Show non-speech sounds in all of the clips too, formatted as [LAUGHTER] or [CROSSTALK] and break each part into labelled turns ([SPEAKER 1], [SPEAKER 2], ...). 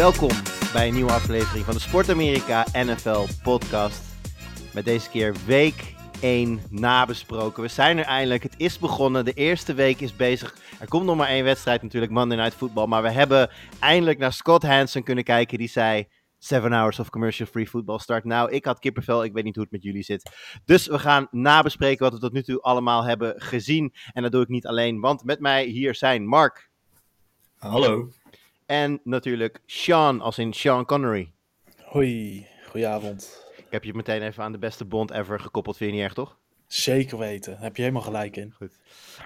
[SPEAKER 1] Welkom bij een nieuwe aflevering van de Sport Amerika NFL podcast. Met deze keer week 1 nabesproken. We zijn er eindelijk. Het is begonnen. De eerste week is bezig. Er komt nog maar één wedstrijd natuurlijk, Monday Night Football. Maar we hebben eindelijk naar Scott Hansen kunnen kijken. Die zei, 7 hours of commercial free football start nou. Ik had kippenvel. Ik weet niet hoe het met jullie zit. Dus we gaan nabespreken wat we tot nu toe allemaal hebben gezien. En dat doe ik niet alleen, want met mij hier zijn Mark
[SPEAKER 2] Hallo.
[SPEAKER 1] En natuurlijk Sean, als in Sean Connery.
[SPEAKER 3] Hoi, goedenavond.
[SPEAKER 1] Ik heb je meteen even aan de beste bond ever gekoppeld, vind je niet erg, toch?
[SPEAKER 3] Zeker weten, daar heb je helemaal gelijk in.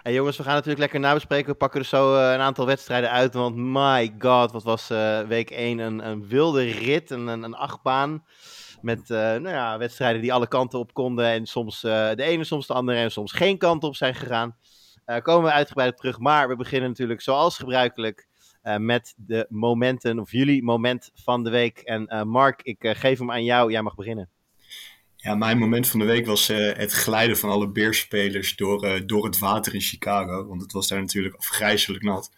[SPEAKER 1] En jongens, we gaan natuurlijk lekker nabespreken. We pakken er zo eh, een aantal wedstrijden uit, want my god, wat was eh, week 1 een, een wilde rit, een, een, een achtbaan. Met eh, nou ja, wedstrijden die alle kanten op konden en soms de ene, soms de andere en soms geen kant op zijn gegaan. Komen we uitgebreid op terug, maar we beginnen natuurlijk zoals gebruikelijk eh, met de momenten, of jullie moment van de week. En eh, Mark, ik eh, geef hem aan jou, jij mag beginnen.
[SPEAKER 2] Ja, mijn moment van de week was het glijden van alle Bears-spelers door, door het water in Chicago. Want het was daar natuurlijk afgrijzelijk nat.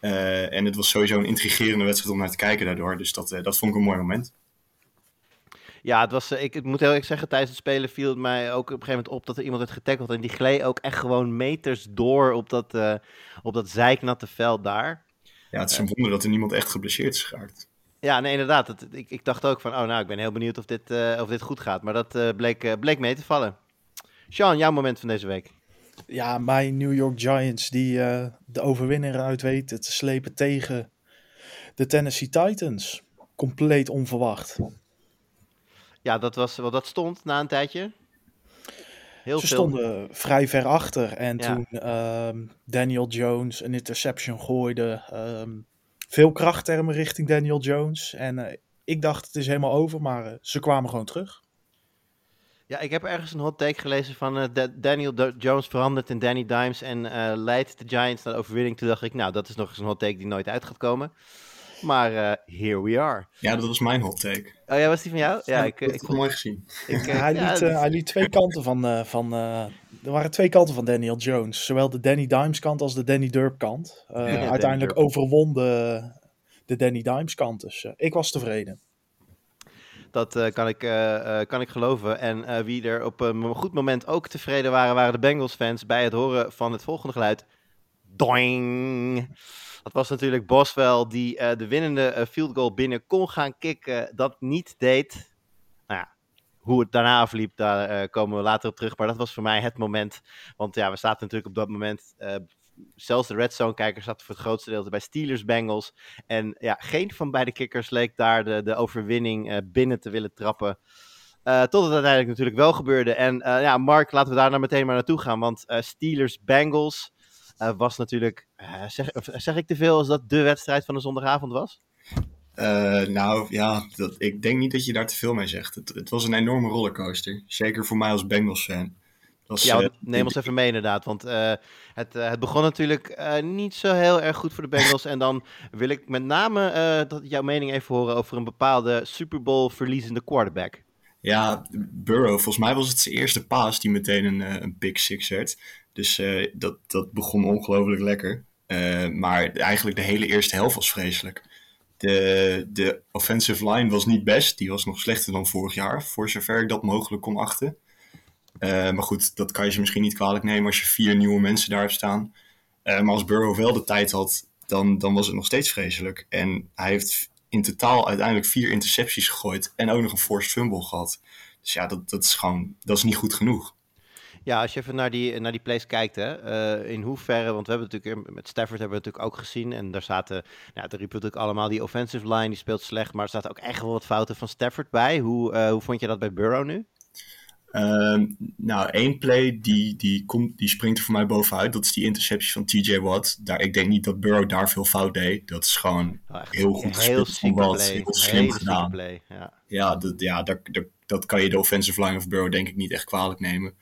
[SPEAKER 2] En het was sowieso een intrigerende wedstrijd om naar te kijken daardoor. Dus dat, dat vond ik een mooi moment.
[SPEAKER 1] Ja, het was, ik, ik moet heel eerlijk zeggen, tijdens het spelen viel het mij ook op een gegeven moment op dat er iemand werd getackeld. En die gleed ook echt gewoon meters door op dat, eh, op dat zeiknatte veld daar.
[SPEAKER 2] Ja, het is een wonder dat er niemand echt geblesseerd is geraakt.
[SPEAKER 1] Ja, nee, inderdaad. Het, ik, ik dacht ook van, oh nou, ik ben heel benieuwd of dit, eh, of dit goed gaat. Maar dat eh, bleek, eh, bleek mee te vallen. Sean, jouw moment van deze week.
[SPEAKER 3] Ja, mijn New York Giants die eh, de overwinning eruit weten te slepen tegen de Tennessee Titans. Compleet onverwacht.
[SPEAKER 1] Ja, dat was, wel dat stond na een tijdje. Heel
[SPEAKER 3] Ze
[SPEAKER 1] veel.
[SPEAKER 3] stonden vrij ver achter en
[SPEAKER 1] Ja.
[SPEAKER 3] toen ehm, Daniel Jones een interception gooide. ehm, veel krachttermen richting Daniel Jones. En eh, ik dacht het is helemaal over, maar eh, ze kwamen gewoon terug.
[SPEAKER 1] Ja, ik heb ergens een hot take gelezen van eh, Da- Daniel Jones verandert in Danny Dimes en leidt de Giants naar de overwinning. Toen dacht ik, nou, dat is nog eens een hot take die nooit uit gaat komen. Maar eh, here we are.
[SPEAKER 2] Ja, dat was mijn hot take.
[SPEAKER 1] Oh ja, was die van jou? Ja, ik, ik, vond...
[SPEAKER 2] mooi gezien.
[SPEAKER 1] Ik, [LAUGHS] eh,
[SPEAKER 3] hij,
[SPEAKER 1] ja,
[SPEAKER 3] liet,
[SPEAKER 1] dat-
[SPEAKER 3] eh, hij liet twee kanten van. eh, van eh, er waren twee kanten van Daniel Jones. Zowel de Danny Dimes kant als de Danny Durp kant. Eh, uiteindelijk
[SPEAKER 1] Durp.
[SPEAKER 3] overwon de, de Danny Dimes kant. Dus eh, ik was tevreden.
[SPEAKER 1] Dat eh, kan, ik, eh, eh, kan ik geloven. En eh, wie er op een goed moment ook tevreden waren, waren de Bengals fans bij het horen van het volgende geluid. Doing! Dat was natuurlijk Boswell die eh, de winnende eh, field goal binnen kon gaan kicken. Dat niet deed. Nou ja, hoe het daarna afliep, daar eh, komen we later op terug. Maar dat was voor mij het moment. Want ja, we zaten natuurlijk op dat moment. zelfs de Red Zone kijkers zaten voor het grootste deel bij Steelers Bengals. En ja, geen van beide kickers leek daar de, de overwinning binnen te willen trappen. Eh, tot het uiteindelijk natuurlijk wel gebeurde. En ja, Mark, laten we daar nou meteen maar naartoe gaan. Want eh, Steelers-Bengals eh, was natuurlijk... eh, zeg, of zeg ik te veel als dat de wedstrijd van de zondagavond was?
[SPEAKER 2] Eh, nou ja, dat, ik denk niet dat je daar te veel mee zegt. Het, het was een enorme rollercoaster. Zeker voor mij als Bengals-fan. Het was,
[SPEAKER 1] Ja,
[SPEAKER 2] eh,
[SPEAKER 1] neem ons even mee inderdaad. Want eh, het, eh, het begon natuurlijk eh, niet zo heel erg goed voor de Bengals. en dan wil ik met name eh, dat jouw mening even horen over een bepaalde Super Bowl verliezende quarterback.
[SPEAKER 2] Ja, Burrow, volgens mij was het zijn eerste paas die meteen een, eh, een pick six werd. Dus eh, dat, dat begon ongelooflijk lekker. Eh, maar eigenlijk de hele eerste helft was vreselijk. De, de offensive line was niet best. Die was nog slechter dan vorig jaar, voor zover ik dat mogelijk kon achten. Eh, maar goed, dat kan je ze misschien niet kwalijk nemen als je vier nieuwe mensen daar hebt staan. Maar als Burrow wel de tijd had, dan, dan was het nog steeds vreselijk. En hij heeft in totaal uiteindelijk vier intercepties gegooid en ook nog een forced fumble gehad. Dus ja, dat, dat is gewoon, dat is niet goed genoeg.
[SPEAKER 1] Ja, als je even naar die, naar die plays kijkt, hè, eh, in hoeverre, want we hebben natuurlijk met Stafford hebben we natuurlijk ook gezien en daar zaten, nou, daar riepen natuurlijk allemaal die offensive line die speelt slecht, maar er zaten ook echt wel wat fouten van Stafford bij. Hoe, eh, hoe vond je dat bij Burrow nu?
[SPEAKER 2] Ehm, nou, één play die, die, komt, die springt er voor mij bovenuit. Dat is die interceptie van TJ Watt. Daar, ik denk niet dat Burrow daar veel fout deed. Dat is gewoon
[SPEAKER 1] Oh,
[SPEAKER 2] heel goed
[SPEAKER 1] heel
[SPEAKER 2] gespeeld van Watt.
[SPEAKER 1] play.
[SPEAKER 2] Heel slim gedaan.
[SPEAKER 1] play, ja.
[SPEAKER 2] Ja, dat, ja dat, dat, dat kan je de offensive line of Burrow denk ik niet echt kwalijk nemen.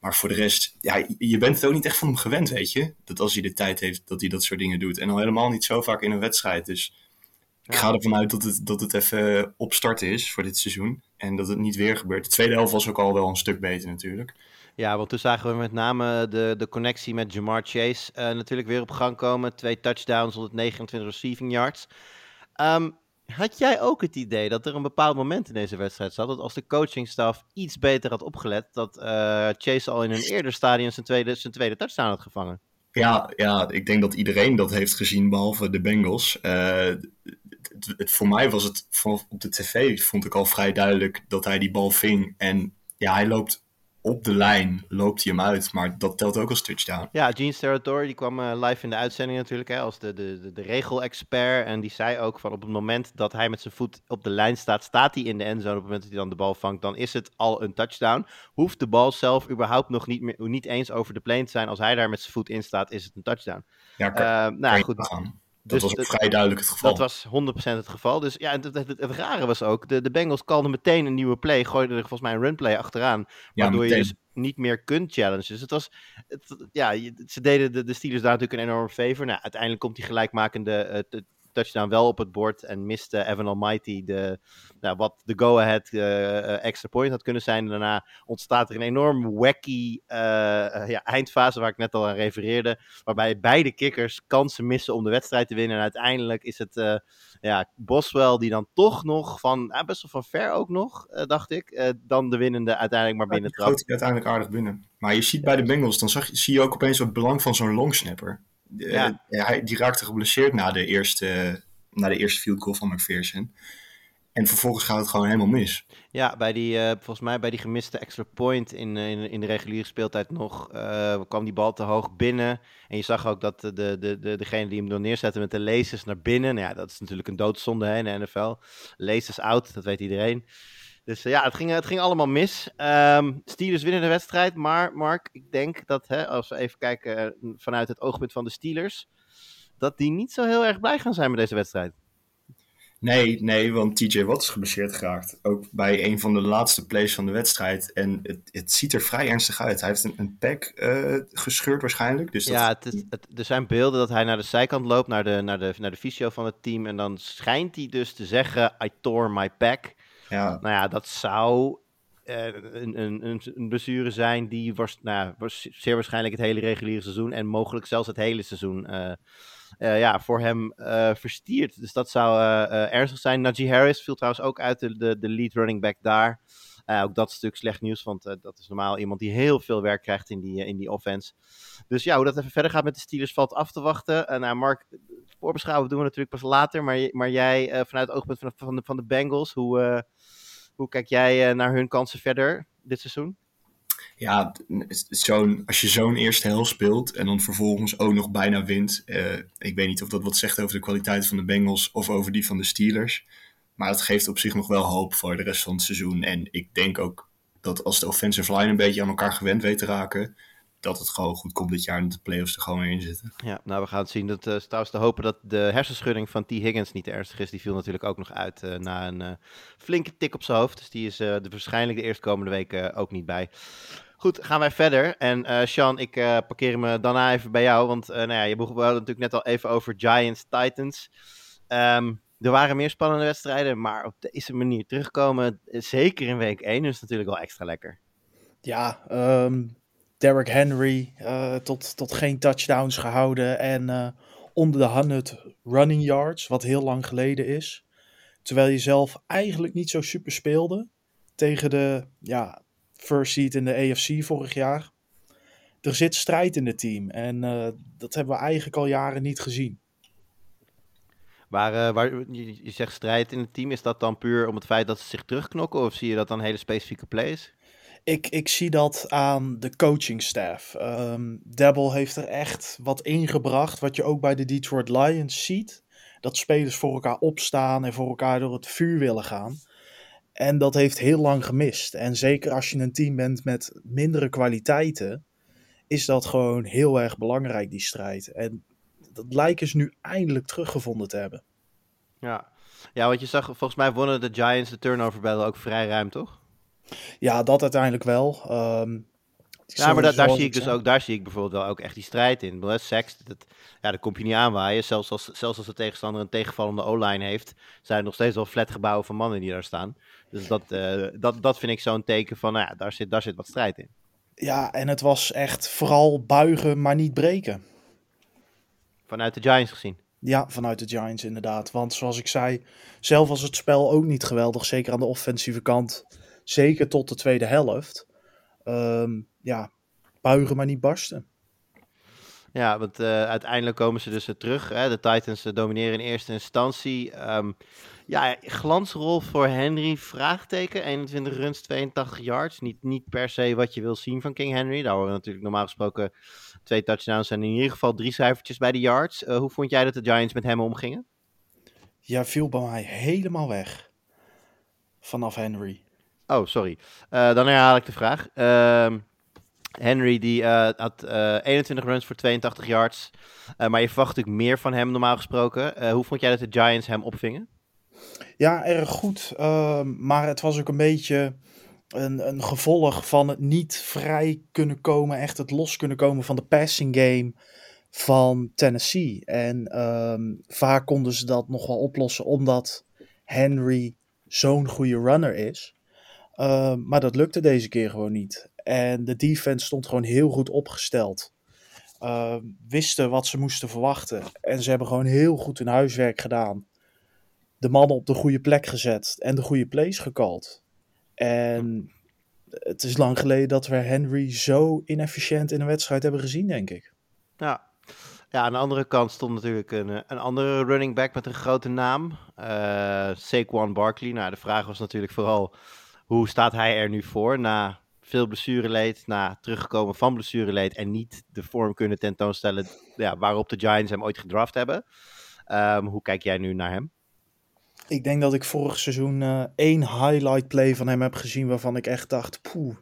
[SPEAKER 2] Maar voor de rest, ja, je bent het ook niet echt van hem gewend, weet je. Dat als hij de tijd heeft, dat hij dat soort dingen doet. En al helemaal niet zo vaak in een wedstrijd. Dus ik ga ervan uit dat het, dat het even opstarten is voor dit seizoen. En dat het niet weer gebeurt. De tweede helft was ook al wel een stuk beter natuurlijk.
[SPEAKER 1] Ja, want toen zagen we met name de, de connectie met Jamar Chase eh, natuurlijk weer op gang komen. Twee touchdowns, 129 receiving yards. Ehm, had jij ook het idee dat er een bepaald moment in deze wedstrijd zat, dat als de coachingstaf iets beter had opgelet, dat eh, Chase al in een eerder stadium zijn tweede, zijn tweede touchdown had gevangen?
[SPEAKER 2] Ja, ja, ik denk dat iedereen dat heeft gezien, behalve de Bengals. Eh, het, voor mij was het op de tv, vond ik al vrij duidelijk dat hij die bal ving. En ja, hij loopt op de lijn, loopt hij hem uit. Maar dat telt ook als touchdown.
[SPEAKER 1] Ja, Gene Steratore, die kwam eh, live in de uitzending natuurlijk, hè, als de, de, de, de regel-expert. En die zei ook van op het moment dat hij met zijn voet op de lijn staat, staat hij in de endzone. Op het moment dat hij dan de bal vangt, dan is het al een touchdown. Hoeft de bal zelf überhaupt nog niet, meer, niet eens over de plane te zijn. Als hij daar met zijn voet in staat, is het een touchdown.
[SPEAKER 2] Ja, kan, kan
[SPEAKER 1] nou goed.
[SPEAKER 2] Dat
[SPEAKER 1] dus
[SPEAKER 2] was ook vrij duidelijk het geval.
[SPEAKER 1] dat was 100% het geval. Dus ja, het, het, het, het rare was ook, de, de Bengals kalden meteen een nieuwe play, gooiden er volgens mij een runplay achteraan.
[SPEAKER 2] ja,
[SPEAKER 1] Waardoor je dus niet meer kunt challengen. Dus het was, ja, ze deden de, de Steelers daar natuurlijk een enorme favor. Nou, uiteindelijk komt die gelijkmakende eh, touchdown wel op het bord en miste Evan Almighty de, nou, wat de go-ahead eh, eh, extra point had kunnen zijn. En daarna ontstaat er een enorm wacky eh, ja, eindfase waar ik net al aan refereerde. Waarbij beide kikkers kansen missen om de wedstrijd te winnen. En uiteindelijk is het eh, ja, Boswell die dan toch nog van, ah, best wel van ver ook nog, dacht ik, dan de winnende uiteindelijk maar binnen
[SPEAKER 2] schoot hij uiteindelijk aardig binnen. Maar je ziet bij de Bengals, dan zag, je- zie je ook opeens het belang van zo'n longsnapper. Eh,
[SPEAKER 1] Ja.
[SPEAKER 2] hij, die raakte geblesseerd na de, eerste, na de eerste field goal van McPherson. En vervolgens gaat het gewoon helemaal mis.
[SPEAKER 1] Ja, bij die, eh, volgens mij bij die gemiste extra point in, eh, in, in de reguliere speeltijd nog eh, kwam die bal te hoog binnen. En je zag ook dat de, de, de, de, degene die hem dan neerzette met de lasers naar binnen. Nou ja, dat is natuurlijk een doodzonde hè, in de NFL. Lasers out, dat weet iedereen. Dus eh, ja, het ging, het ging allemaal mis. Ehm Steelers winnen de wedstrijd. Maar Mark, ik denk dat hè, als we even kijken eh, vanuit het oogpunt van de Steelers... dat die niet zo heel erg blij gaan zijn met deze wedstrijd.
[SPEAKER 2] Nee, nee, want TJ Watt is geblesseerd geraakt. Ook bij een van de laatste plays van de wedstrijd. En het, het ziet er vrij ernstig uit. Hij heeft een, een pack eh, gescheurd waarschijnlijk. Dus dat,
[SPEAKER 1] Ja, het, is- het, er zijn beelden dat hij naar de zijkant loopt, naar de, naar, de, naar de fysio van het team. En dan schijnt hij dus te zeggen, I tore my pack.
[SPEAKER 2] Ja,
[SPEAKER 1] Nou ja, dat zou eh, een, een, een, blessure zijn die was, nou, was zeer waarschijnlijk het hele reguliere seizoen en mogelijk zelfs het hele seizoen eh, eh, ja, voor hem verstiert. Dus dat zou ernstig zijn. Najee Harris viel trouwens ook uit de, de, de lead running back daar. Eh, ook dat natuurlijk slecht nieuws, want eh, dat is normaal iemand die heel veel werk krijgt in die, eh, in die offense. Dus ja, hoe dat even verder gaat met de Steelers valt af te wachten. En nou, Mark, voorbeschouwen doen we natuurlijk pas later. Maar, maar jij, vanuit het oogpunt van, van, de, van de Bengals, hoe, hoe kijk jij naar hun kansen verder dit seizoen?
[SPEAKER 2] ja zo'n, als je zo'n eerste helft speelt en dan vervolgens ook nog bijna wint. ik weet niet of dat wat zegt over de kwaliteit van de Bengals of over die van de Steelers. Maar het geeft op zich nog wel hoop voor de rest van het seizoen. En ik denk ook dat als de offensive line een beetje aan elkaar gewend weet te raken, dat het gewoon goed komt dit jaar en de playoffs er gewoon weer in zitten.
[SPEAKER 1] Ja, nou, we gaan het zien. Dat eh, is trouwens te hopen dat de hersenschudding van T. Higgins niet ernstig is. Die viel natuurlijk ook nog uit eh, na een eh, flinke tik op zijn hoofd. Dus die is de, waarschijnlijk de eerstkomende weken ook niet bij. Goed, gaan wij verder. En Sean, ik parkeer me daarna even bij jou. Want nou ja, je begon natuurlijk net al even over Giants, Titans. Ehm, er waren meer spannende wedstrijden, maar op deze manier terugkomen, eh, zeker in week 1, is natuurlijk wel extra lekker.
[SPEAKER 3] Ja, ehm Derrick Henry eh, tot, tot geen touchdowns gehouden en eh, onder de 100 running yards, wat heel lang geleden is. Terwijl je zelf eigenlijk niet zo super speelde tegen de ja, first seed in de AFC vorig jaar. Er zit strijd in het team en dat hebben we eigenlijk al jaren niet gezien.
[SPEAKER 1] Waar, eh, waar, je, je zegt strijd in het team, is dat dan puur om het feit dat ze zich terugknokken? Of zie je dat dan hele specifieke plays?
[SPEAKER 3] Ik, ik zie dat aan de coachingstaff. Ehm Dabble heeft er echt wat ingebracht, wat je ook bij de Detroit Lions ziet. Dat spelers voor elkaar opstaan en voor elkaar door het vuur willen gaan. En dat heeft heel lang gemist. En zeker als je een team bent met mindere kwaliteiten, is dat gewoon heel erg belangrijk, die strijd. En dat lijken ze nu eindelijk teruggevonden te hebben.
[SPEAKER 1] Ja. ja, want je zag, volgens mij wonnen de Giants de turnover battle ook vrij ruim, toch?
[SPEAKER 3] Ja, dat uiteindelijk wel. Ehm,
[SPEAKER 1] Ja, maar da- daar zie ik dus ook, daar zie ik bijvoorbeeld wel ook echt die strijd in. Seks, dat, ja, daar kom je niet aanwaaien. Zelfs als, zelfs als de tegenstander een tegenvallende O-line heeft, zijn er nog steeds wel flatgebouwen van mannen die daar staan. Dus dat, eh, dat, dat vind ik zo'n teken van, nou ja, daar zit, daar zit wat strijd in.
[SPEAKER 3] Ja, en het was echt vooral buigen, maar niet breken.
[SPEAKER 1] Vanuit de Giants gezien.
[SPEAKER 3] Ja, vanuit de Giants inderdaad. Want zoals ik zei, zelf was het spel ook niet geweldig. Zeker aan de offensieve kant. Zeker tot de tweede helft. Ehm, ja, buigen maar niet barsten.
[SPEAKER 1] Ja, want eh, uiteindelijk komen ze dus eh, terug. Hè? De Titans eh, domineren in eerste instantie. Ehm, ja, glansrol voor Henry, vraagteken. 21 runs, 82 yards. Niet, niet per se wat je wil zien van King Henry. Daar horen natuurlijk normaal gesproken twee touchdowns en in ieder geval drie cijfertjes bij de yards. Hoe vond jij dat de Giants met hem omgingen?
[SPEAKER 3] Ja, viel bij mij helemaal weg. Vanaf Henry.
[SPEAKER 1] Oh, sorry. Dan herhaal ik de vraag. Ehm, Henry die eh, had eh, 21 runs voor 82 yards. Eh, maar je verwacht natuurlijk meer van hem normaal gesproken. Eh, hoe vond jij dat de Giants hem opvingen?
[SPEAKER 3] Ja, erg goed. ehm, maar het was ook een beetje een, een gevolg van het niet vrij kunnen komen, echt het los kunnen komen van de passing game van Tennessee. En ehm, vaak konden ze dat nog wel oplossen omdat Henry zo'n goede runner is. Ehm, maar dat lukte deze keer gewoon niet. En de defense stond gewoon heel goed opgesteld. Ehm, wisten wat ze moesten verwachten. En ze hebben gewoon heel goed hun huiswerk gedaan de mannen op de goede plek gezet en de goede plays gecalled. En het is lang geleden dat we Henry zo inefficiënt in een wedstrijd hebben gezien, denk ik.
[SPEAKER 1] Ja. ja, aan de andere kant stond natuurlijk een, eh, een andere running back met een grote naam. eh Saquon Barkley. Nou, de vraag was natuurlijk vooral, hoe staat hij er nu voor na veel blessureleed, na teruggekomen van blessureleed en niet de vorm kunnen tentoonstellen ja, waarop de Giants hem ooit gedraft hebben. Ehm, hoe kijk jij nu naar hem?
[SPEAKER 3] Ik denk dat ik vorig seizoen eh, één highlight play van hem heb gezien waarvan ik echt dacht, poeh,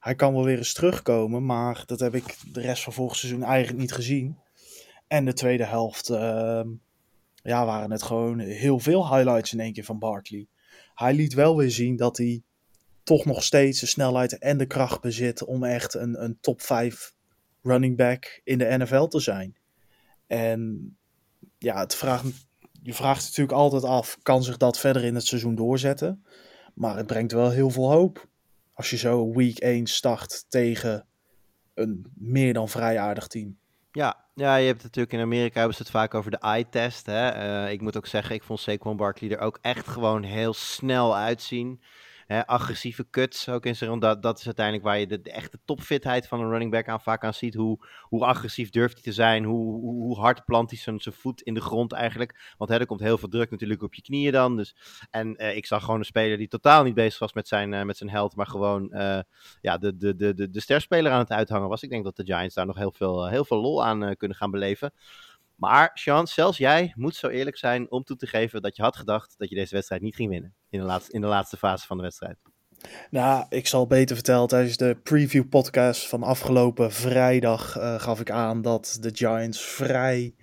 [SPEAKER 3] hij kan wel weer eens terugkomen. Maar dat heb ik de rest van vorig seizoen eigenlijk niet gezien. En de tweede helft ehm, ja, waren het gewoon heel veel highlights in één keer van Barkley. Hij liet wel weer zien dat hij toch nog steeds de snelheid en de kracht bezit om echt een, een top 5 running back in de NFL te zijn. En ja, het vraagt, je vraagt natuurlijk altijd af, kan zich dat verder in het seizoen doorzetten? Maar het brengt wel heel veel hoop. Als je zo week 1 start tegen een meer dan vrij aardig team.
[SPEAKER 1] Ja, ja, je hebt natuurlijk in Amerika hebben ze het vaak over de eye-test. Eh, ik moet ook zeggen, ik vond Saquon Barkley er ook echt gewoon heel snel uitzien. Hè, agressieve cuts ook in zijn rond. Dat, dat is uiteindelijk waar je de, de echte topfitheid van een running back aan vaak aan ziet. Hoe, hoe agressief durft hij te zijn? Hoe, hoe, hoe hard plant hij zijn, zijn voet in de grond eigenlijk? Want hè, er komt heel veel druk natuurlijk op je knieën dan. Dus, en eh, ik zag gewoon een speler die totaal niet bezig was met zijn, eh, met zijn held. Maar gewoon eh, ja, de, de, de, de, de sterspeler aan het uithangen was. Ik denk dat de Giants daar nog heel veel, eh, heel veel lol aan kunnen gaan beleven. Maar Sean, zelfs jij moet zo eerlijk zijn om toe te geven dat je had gedacht dat je deze wedstrijd niet ging winnen. In de laatste, in de laatste fase van de wedstrijd.
[SPEAKER 3] Nou, ik zal beter vertellen. Tijdens de preview podcast van afgelopen vrijdag eh, gaf ik aan dat de Giants vrij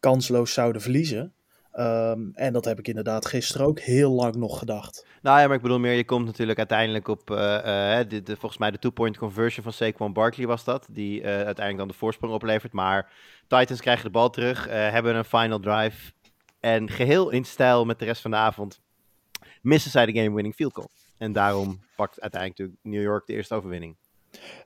[SPEAKER 3] kansloos zouden verliezen. Ehm, en dat heb ik inderdaad gisteren ook heel lang nog gedacht.
[SPEAKER 1] Nou ja, maar ik bedoel meer, je komt natuurlijk uiteindelijk op, eh, eh, de, de, volgens mij de two-point conversion van Saquon Barkley was dat, die eh, uiteindelijk dan de voorsprong oplevert. Maar Titans krijgen de bal terug, hebben een final drive en geheel in stijl met de rest van de avond missen zij de game-winning field goal. En daarom pakt uiteindelijk New York de eerste overwinning.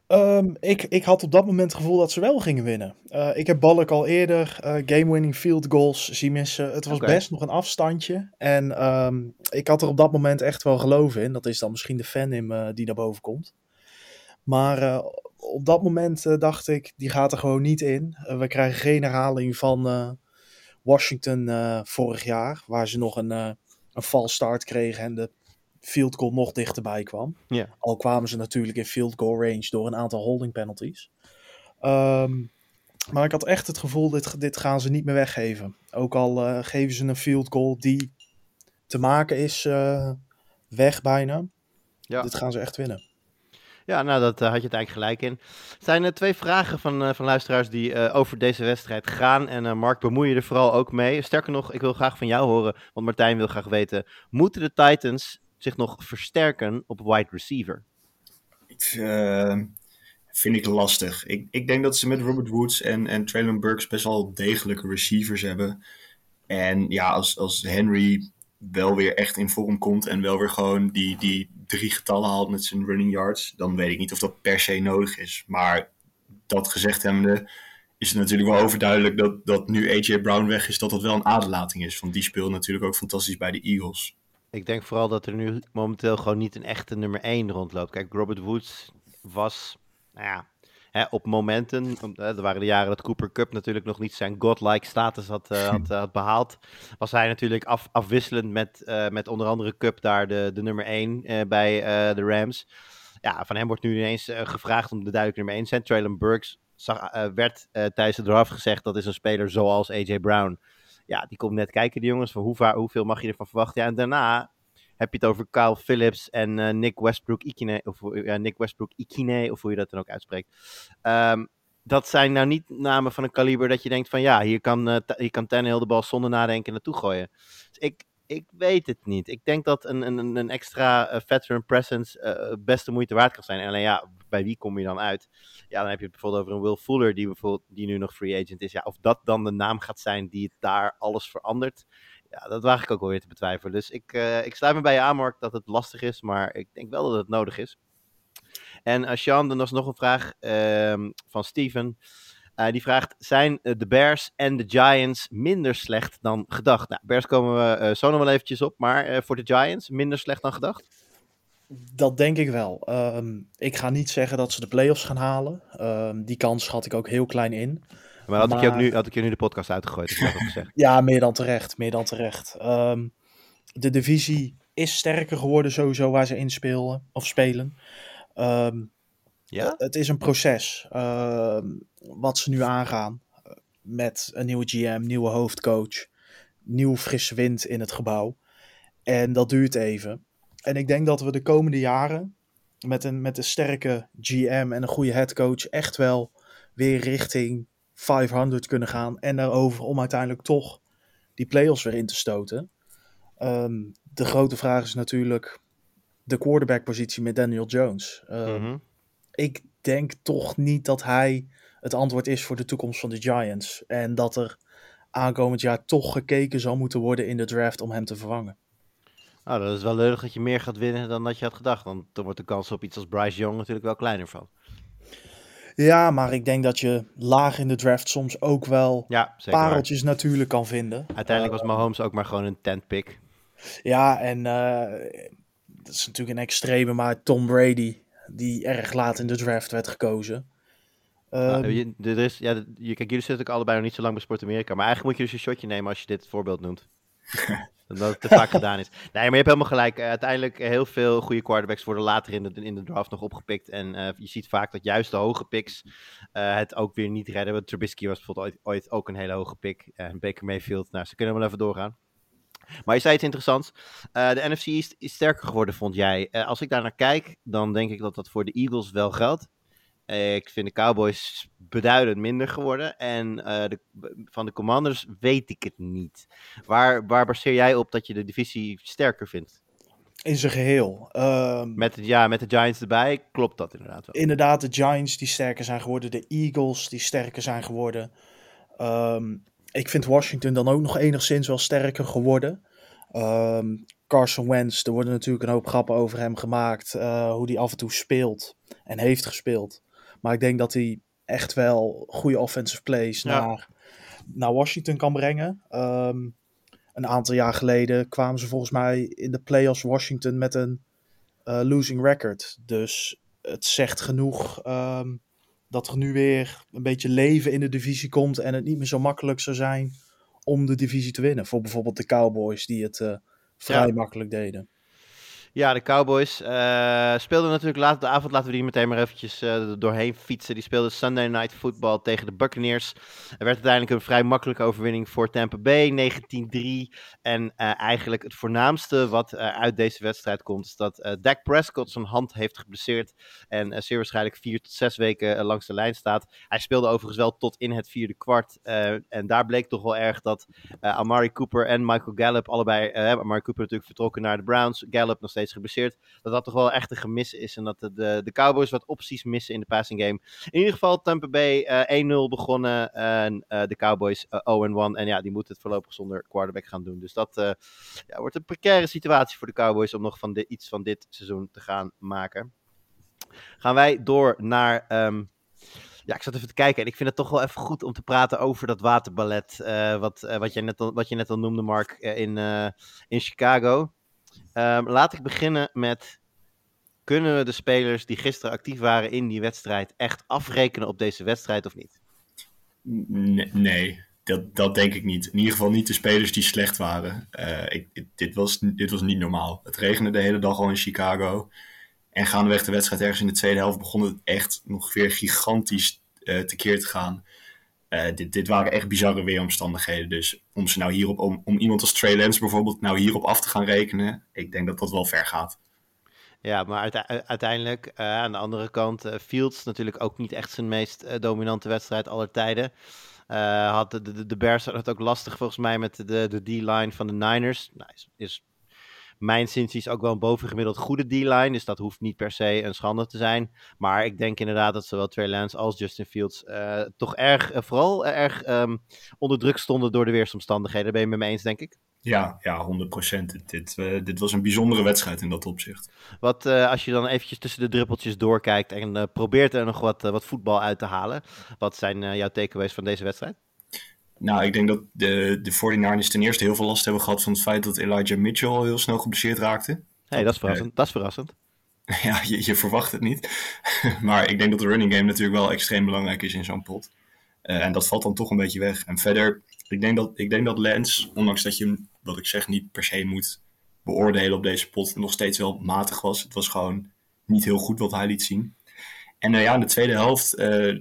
[SPEAKER 3] Ehm, ik, ik had op dat moment het gevoel dat ze wel gingen winnen. Eh, ik heb Balk al eerder eh, game-winning field goals zien missen. Het was best nog een afstandje. En ehm, ik had er op dat moment echt wel geloof in. Dat is dan misschien de fan in me die naar boven komt. Maar eh, op dat moment dacht ik, die gaat er gewoon niet in. We krijgen geen herhaling van Washington vorig jaar. Waar ze nog een, een false start kregen en de field goal nog dichterbij kwam. Al kwamen ze natuurlijk in field goal range door een aantal holding penalties. Ehm, maar ik had echt het gevoel, dit, dit gaan ze niet meer weggeven. Ook al eh, geven ze een field goal die te maken is, eh, weg bijna.
[SPEAKER 1] Ja.
[SPEAKER 3] Dit gaan ze echt winnen.
[SPEAKER 1] Ja, nou, dat eh, had je het eigenlijk gelijk in. Er zijn eh, twee vragen van, van luisteraars die over deze wedstrijd gaan. En Mark, bemoei je er vooral ook mee. Sterker nog, ik wil graag van jou horen, want Martijn wil graag weten... moeten de Titans zich nog versterken op wide receiver?
[SPEAKER 2] Eh, vind ik lastig. Ik, ik denk dat ze met Robert Woods en, en Traylon Burks best wel degelijke receivers hebben. En ja, als, als Henry wel weer echt in vorm komt en wel weer gewoon die, die drie getallen haalt met zijn running yards, dan weet ik niet of dat per se nodig is. Maar dat gezegd hebbende is het natuurlijk wel overduidelijk dat, dat nu AJ Brown weg is, dat dat wel een aderlating is. Want die speelt natuurlijk ook fantastisch bij de Eagles.
[SPEAKER 1] Ik denk vooral dat er nu momenteel gewoon niet een echte nummer 1 rondloopt. Kijk, Robert Woods was, nou ja, hè, op momenten, er waren de jaren dat Cooper Cup natuurlijk nog niet zijn godlike status had, eh, had, [LAUGHS] eh, had behaald. Was hij natuurlijk af, afwisselend met, eh, met onder andere Cup daar de, de nummer 1 eh, bij de Rams. Ja, van hem wordt nu ineens gevraagd om de duidelijk nummer 1 te zijn. Traylon Burks zag, werd tijdens de draft gezegd dat is een speler zoals AJ Brown. Ja, die komt net kijken, die jongens. Van hoe va- hoeveel mag je ervan verwachten? Ja, en daarna heb je het over Kyle Phillips en eh, Nick Westbrook Ikine, of ja, Nick Westbrook Ikine, of hoe je dat dan ook uitspreekt. Ehm, dat zijn nou niet namen van een kaliber dat je denkt van ja, hier kan, Ta- hier kan Tannehill de bal zonder nadenken naartoe gooien. Dus ik, ik weet het niet. Ik denk dat een, een, een extra eh, veteran presence eh best de moeite waard kan zijn. En alleen ja, bij wie kom je dan uit? Ja, dan heb je het bijvoorbeeld over een Will Fuller die, bijvoorbeeld, die nu nog free agent is. Ja, of dat dan de naam gaat zijn die het daar alles verandert. Ja, dat waag ik ook wel weer te betwijfelen. Dus ik, ik sluit me bij je aan, Mark, dat het lastig is. Maar ik denk wel dat het nodig is. En uh, Sean, dan was nog een vraag ehm, van Steven. Uh, die vraagt: Zijn uh, de Bears en de Giants minder slecht dan gedacht? Nou, Bears komen we uh, zo nog wel eventjes op, maar uh, voor de Giants minder slecht dan gedacht?
[SPEAKER 3] Dat denk ik wel. Um, ik ga niet zeggen dat ze de playoffs gaan halen. Um, die kans schat ik ook heel klein in.
[SPEAKER 1] Maar had, maar... Ik, je ook nu, had ik je nu de podcast uitgegooid? Ik gezegd. [LAUGHS]
[SPEAKER 3] ja, meer dan terecht. Meer dan terecht. Um, de divisie is sterker geworden sowieso waar ze in spelen. Of spelen.
[SPEAKER 1] Ja?
[SPEAKER 3] Het is een proces. wat ze nu aangaan. Met een nieuwe GM, nieuwe hoofdcoach. Nieuw frisse wind in het gebouw. En dat duurt even. En ik denk dat we de komende jaren met een, met een sterke GM en een goede headcoach echt wel weer richting 500 kunnen gaan. En daarover om uiteindelijk toch die playoffs weer in te stoten. Um, de grote vraag is natuurlijk de quarterback positie met Daniel Jones. Mm -hmm. Ik denk toch niet dat hij het antwoord is voor de toekomst van de Giants. En dat er aankomend jaar toch gekeken zal moeten worden in de draft om hem te vervangen.
[SPEAKER 1] Nou, dat is wel leuk dat je meer gaat winnen dan dat je had gedacht. Want dan wordt de kans op iets als Bryce Young natuurlijk wel kleiner van.
[SPEAKER 3] Ja, maar ik denk dat je laag in de draft soms ook wel
[SPEAKER 1] ja,
[SPEAKER 3] pareltjes waar. natuurlijk kan vinden.
[SPEAKER 1] Uiteindelijk was Mahomes ook maar gewoon een tent pick.
[SPEAKER 3] Ja, en uh, dat is natuurlijk een extreme, maar Tom Brady, die erg laat in de draft werd gekozen.
[SPEAKER 1] Um, uh, je, er is, ja, je, kijk, jullie zitten ook allebei nog niet zo lang bij Sport Amerika, maar eigenlijk moet je dus een shotje nemen als je dit voorbeeld noemt. [LAUGHS] dat het te vaak gedaan is. Nee, maar je hebt helemaal gelijk. Uh, uiteindelijk heel veel goede quarterbacks worden later in de, in de draft nog opgepikt. En uh, je ziet vaak dat juist de hoge picks uh, het ook weer niet redden. Want Trubisky was bijvoorbeeld ooit, ooit ook een hele hoge pick. En Baker Mayfield, nou, ze kunnen wel even doorgaan. Maar je zei iets interessants. de NFC is sterker geworden, vond jij. als ik daar naar kijk, dan denk ik dat dat voor de Eagles wel geldt. ik vind de Cowboys beduidend minder geworden. En de, van de Commanders weet ik het niet. Waar, waar baseer jij op dat je de divisie sterker vindt?
[SPEAKER 3] In zijn geheel. Um,
[SPEAKER 1] met, ja, met de Giants erbij klopt dat inderdaad wel.
[SPEAKER 3] Inderdaad, de Giants die sterker zijn geworden. De Eagles die sterker zijn geworden. Um, ik vind Washington dan ook nog enigszins wel sterker geworden. Um, Carson Wentz, er worden natuurlijk een hoop grappen over hem gemaakt. Uh, hoe hij af en toe speelt en heeft gespeeld. Maar ik denk dat hij echt wel goede offensive plays ja. naar, naar Washington kan brengen. Um, een aantal jaar geleden kwamen ze volgens mij in de playoffs Washington met een uh, losing record. Dus het zegt genoeg um, dat er nu weer een beetje leven in de divisie komt en het niet meer zo makkelijk zou zijn om de divisie te winnen. Voor bijvoorbeeld de Cowboys die het uh, vrij ja. makkelijk deden.
[SPEAKER 1] Ja, de Cowboys uh, speelden natuurlijk laat de avond, laten we die meteen maar eventjes uh, doorheen fietsen. Die speelden Sunday Night Football tegen de Buccaneers. Er werd uiteindelijk een vrij makkelijke overwinning voor Tampa Bay, 19-3. En uh, eigenlijk het voornaamste wat uit deze wedstrijd komt, is dat Dak Prescott zijn hand heeft geblesseerd. En zeer waarschijnlijk vier tot zes weken langs de lijn staat. Hij speelde overigens wel tot in het vierde kwart. en daar bleek toch wel erg dat Amari Cooper en Michael Gallup, allebei, Amari Cooper natuurlijk vertrokken naar de Browns, Gallup nog steeds geblesseerd. Dat dat toch wel echt een gemis is. En dat de, de, Cowboys wat opties missen in de passing game. In ieder geval Tampa Bay uh, 1-0 begonnen. En uh, de Cowboys uh, 0-1. En ja, die moeten het voorlopig zonder quarterback gaan doen. Dus dat ja, wordt een precaire situatie voor de Cowboys om nog van de, iets van dit seizoen te gaan maken. Gaan wij door naar... Um, ja, ik zat even te kijken en ik vind het toch wel even goed om te praten over dat waterballet. Uh, wat, wat, je net al, wat je net al noemde, Mark, in, in Chicago. Um, laat ik beginnen met. Kunnen we de spelers die gisteren actief waren in die wedstrijd echt afrekenen op deze wedstrijd of niet?
[SPEAKER 2] Nee, dat, dat denk ik niet. In ieder geval niet de spelers die slecht waren. Uh, ik, dit, was, dit was niet normaal. Het regende de hele dag al in Chicago. En gaandeweg de wedstrijd ergens in de tweede helft begon het echt nog weer gigantisch uh, tekeer te gaan. Uh, dit, dit waren echt bizarre weeromstandigheden. Dus om ze nou hierop, om, om iemand als Trey Lance bijvoorbeeld nou hierop af te gaan rekenen, ik denk dat dat wel ver gaat.
[SPEAKER 1] Ja, maar uiteindelijk uh, aan de andere kant, uh, Fields natuurlijk ook niet echt zijn meest dominante wedstrijd aller tijden. had de, de, de Bears had het ook lastig volgens mij met de, de D-line van de Niners. Nou, is, is mijn is ook wel een bovengemiddeld goede D-line. Dus dat hoeft niet per se een schande te zijn. Maar ik denk inderdaad dat zowel Trey Lance als Justin Fields uh, toch erg, uh, vooral erg um, onder druk stonden door de weersomstandigheden. Daar ben je met me eens, denk ik?
[SPEAKER 2] Ja, ja 100%. Dit, uh, dit was een bijzondere wedstrijd in dat opzicht.
[SPEAKER 1] Wat als je dan eventjes tussen de druppeltjes doorkijkt en probeert er nog wat, wat voetbal uit te halen. Wat zijn jouw takeaways van deze wedstrijd?
[SPEAKER 2] Nou, ik denk dat de, de 49ers ten eerste heel veel last hebben gehad van het feit dat Elijah Mitchell al heel snel geblesseerd raakte.
[SPEAKER 1] hey, dat is verrassend. Uh, dat is verrassend. [LAUGHS]
[SPEAKER 2] Ja, je, je, verwacht het niet. [LAUGHS] maar ik denk dat de running game natuurlijk wel extreem belangrijk is in zo'n pot. Uh, en dat valt dan toch een beetje weg. En verder, ik denk dat, ik denk dat Lance, ondanks dat je hem, wat ik zeg, niet per se moet beoordelen op deze pot, nog steeds wel matig was. Het was gewoon niet heel goed wat hij liet zien. En uh, ja, in de tweede helft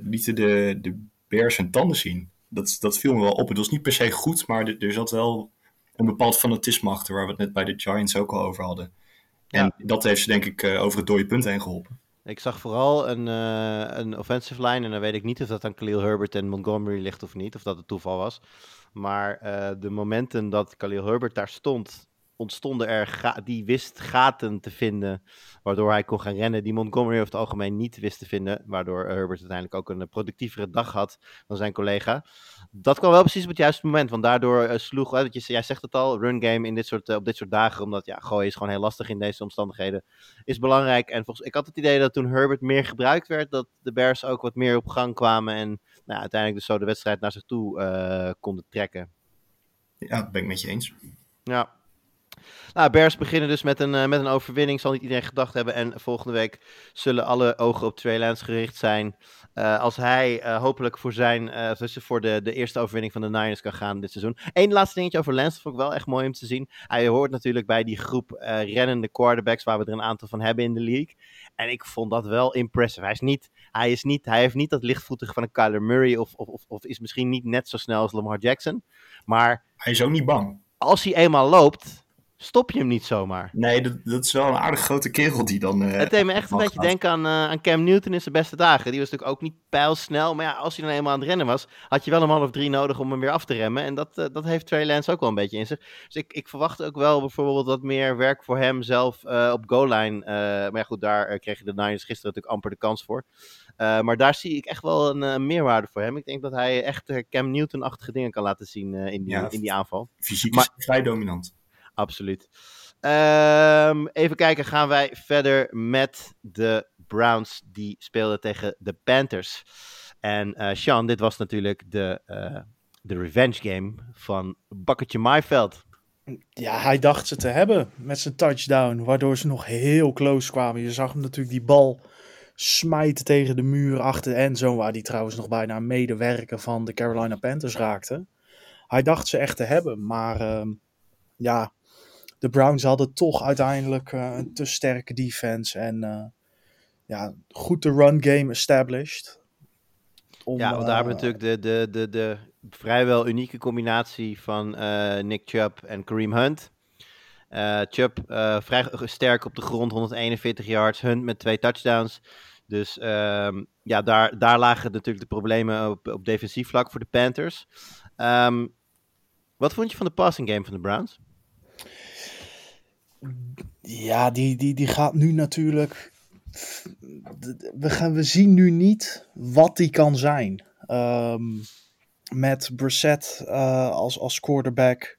[SPEAKER 2] lieten de, de Bears hun tanden zien dat, dat viel me wel op. Het was niet per se goed, maar er, er zat wel een bepaald fanatisme achter, waar we het net bij de Giants ook al over hadden. En ja. dat heeft ze denk ik uh, over het dode punt heen geholpen.
[SPEAKER 1] Ik zag vooral een, uh, een offensive line, en dan weet ik niet of dat aan Khalil Herbert en Montgomery ligt of niet, of dat het toeval was. Maar uh, de momenten dat Khalil Herbert daar stond, ontstonden er, die wist gaten te vinden, waardoor hij kon gaan rennen, die Montgomery over het algemeen niet wist te vinden, waardoor Herbert uiteindelijk ook een productievere dag had dan zijn collega. Dat kwam wel precies op het juiste moment, want daardoor uh, sloeg, uh, je, jij zegt het al, run game in dit soort, uh, op dit soort dagen, omdat ja, gooien is gewoon heel lastig in deze omstandigheden, is belangrijk. En volgens, ik had het idee dat toen Herbert meer gebruikt werd, dat de Bears ook wat meer op gang kwamen en nou, uiteindelijk dus zo de wedstrijd naar zich toe uh, konden trekken.
[SPEAKER 2] Ja, dat ben ik met je eens.
[SPEAKER 1] Ja, nou, Bears beginnen dus met een, uh, met een overwinning, zal niet iedereen gedacht hebben. En volgende week zullen alle ogen op Trey Lance gericht zijn. Uh, als hij uh, hopelijk voor zijn, dus voor de, de eerste overwinning van de Niners kan gaan dit seizoen. Eén laatste dingetje over Lance, dat vond ik wel echt mooi om te zien. Hij hoort natuurlijk bij die groep rennende quarterbacks, waar we er een aantal van hebben in de league. En ik vond dat wel impressive. Hij, is niet, hij, is niet, hij heeft niet dat lichtvoetige van een Kyler Murray of, of, of, of is misschien niet net zo snel als Lamar Jackson. Maar
[SPEAKER 2] hij is ook niet bang.
[SPEAKER 1] Als hij eenmaal loopt, stop je hem niet zomaar.
[SPEAKER 2] Nee, dat, dat is wel een aardig grote kerel die dan. Uh,
[SPEAKER 1] het deed me echt een beetje denken aan, uh, aan Cam Newton in zijn beste dagen. Die was natuurlijk ook niet pijlsnel. Maar ja, als hij dan eenmaal aan het rennen was, had je wel een man of drie nodig om hem weer af te remmen. En dat, uh, dat heeft Trey Lance ook wel een beetje in zich. Dus ik, ik verwacht ook wel bijvoorbeeld wat meer werk voor hem zelf op goal-line. maar ja, goed, daar kregen de Niners gisteren natuurlijk amper de kans voor. maar daar zie ik echt wel een meerwaarde voor hem. Ik denk dat hij echt Cam Newton-achtige dingen kan laten zien in, die,
[SPEAKER 2] ja,
[SPEAKER 1] in die aanval.
[SPEAKER 2] Fysiek maar, is vrij dominant
[SPEAKER 1] absoluut. Um, even kijken, gaan wij verder met de Browns die speelden tegen de Panthers. En uh, Sean, dit was natuurlijk de, uh, de revenge game van Bakketje Maiveld.
[SPEAKER 3] Ja, hij dacht ze te hebben met zijn touchdown, waardoor ze nog heel close kwamen. Je zag hem natuurlijk die bal smijten tegen de muur achter de endzone, waar die trouwens nog bijna een medewerker van de Carolina Panthers raakte. Hij dacht ze echt te hebben, maar uh, ja, de Browns hadden toch uiteindelijk eh, een te sterke defense. En eh, ja, goed de run game established. Om,
[SPEAKER 1] Ja, want daar hebben
[SPEAKER 3] eh,
[SPEAKER 1] natuurlijk de, de, de, de vrijwel unieke combinatie van Nick Chubb en Kareem Hunt. Eh Chubb vrij sterk op de grond, 141 yards. Hunt met twee touchdowns. Dus ehm, ja, daar, daar lagen natuurlijk de problemen op, op defensief vlak voor de Panthers. Ehm, wat vond je van de passing game van de Browns?
[SPEAKER 3] Ja, die, die, die gaat nu natuurlijk. We, gaan, we zien nu niet wat die kan zijn. Ehm, met Brissett eh, als, als quarterback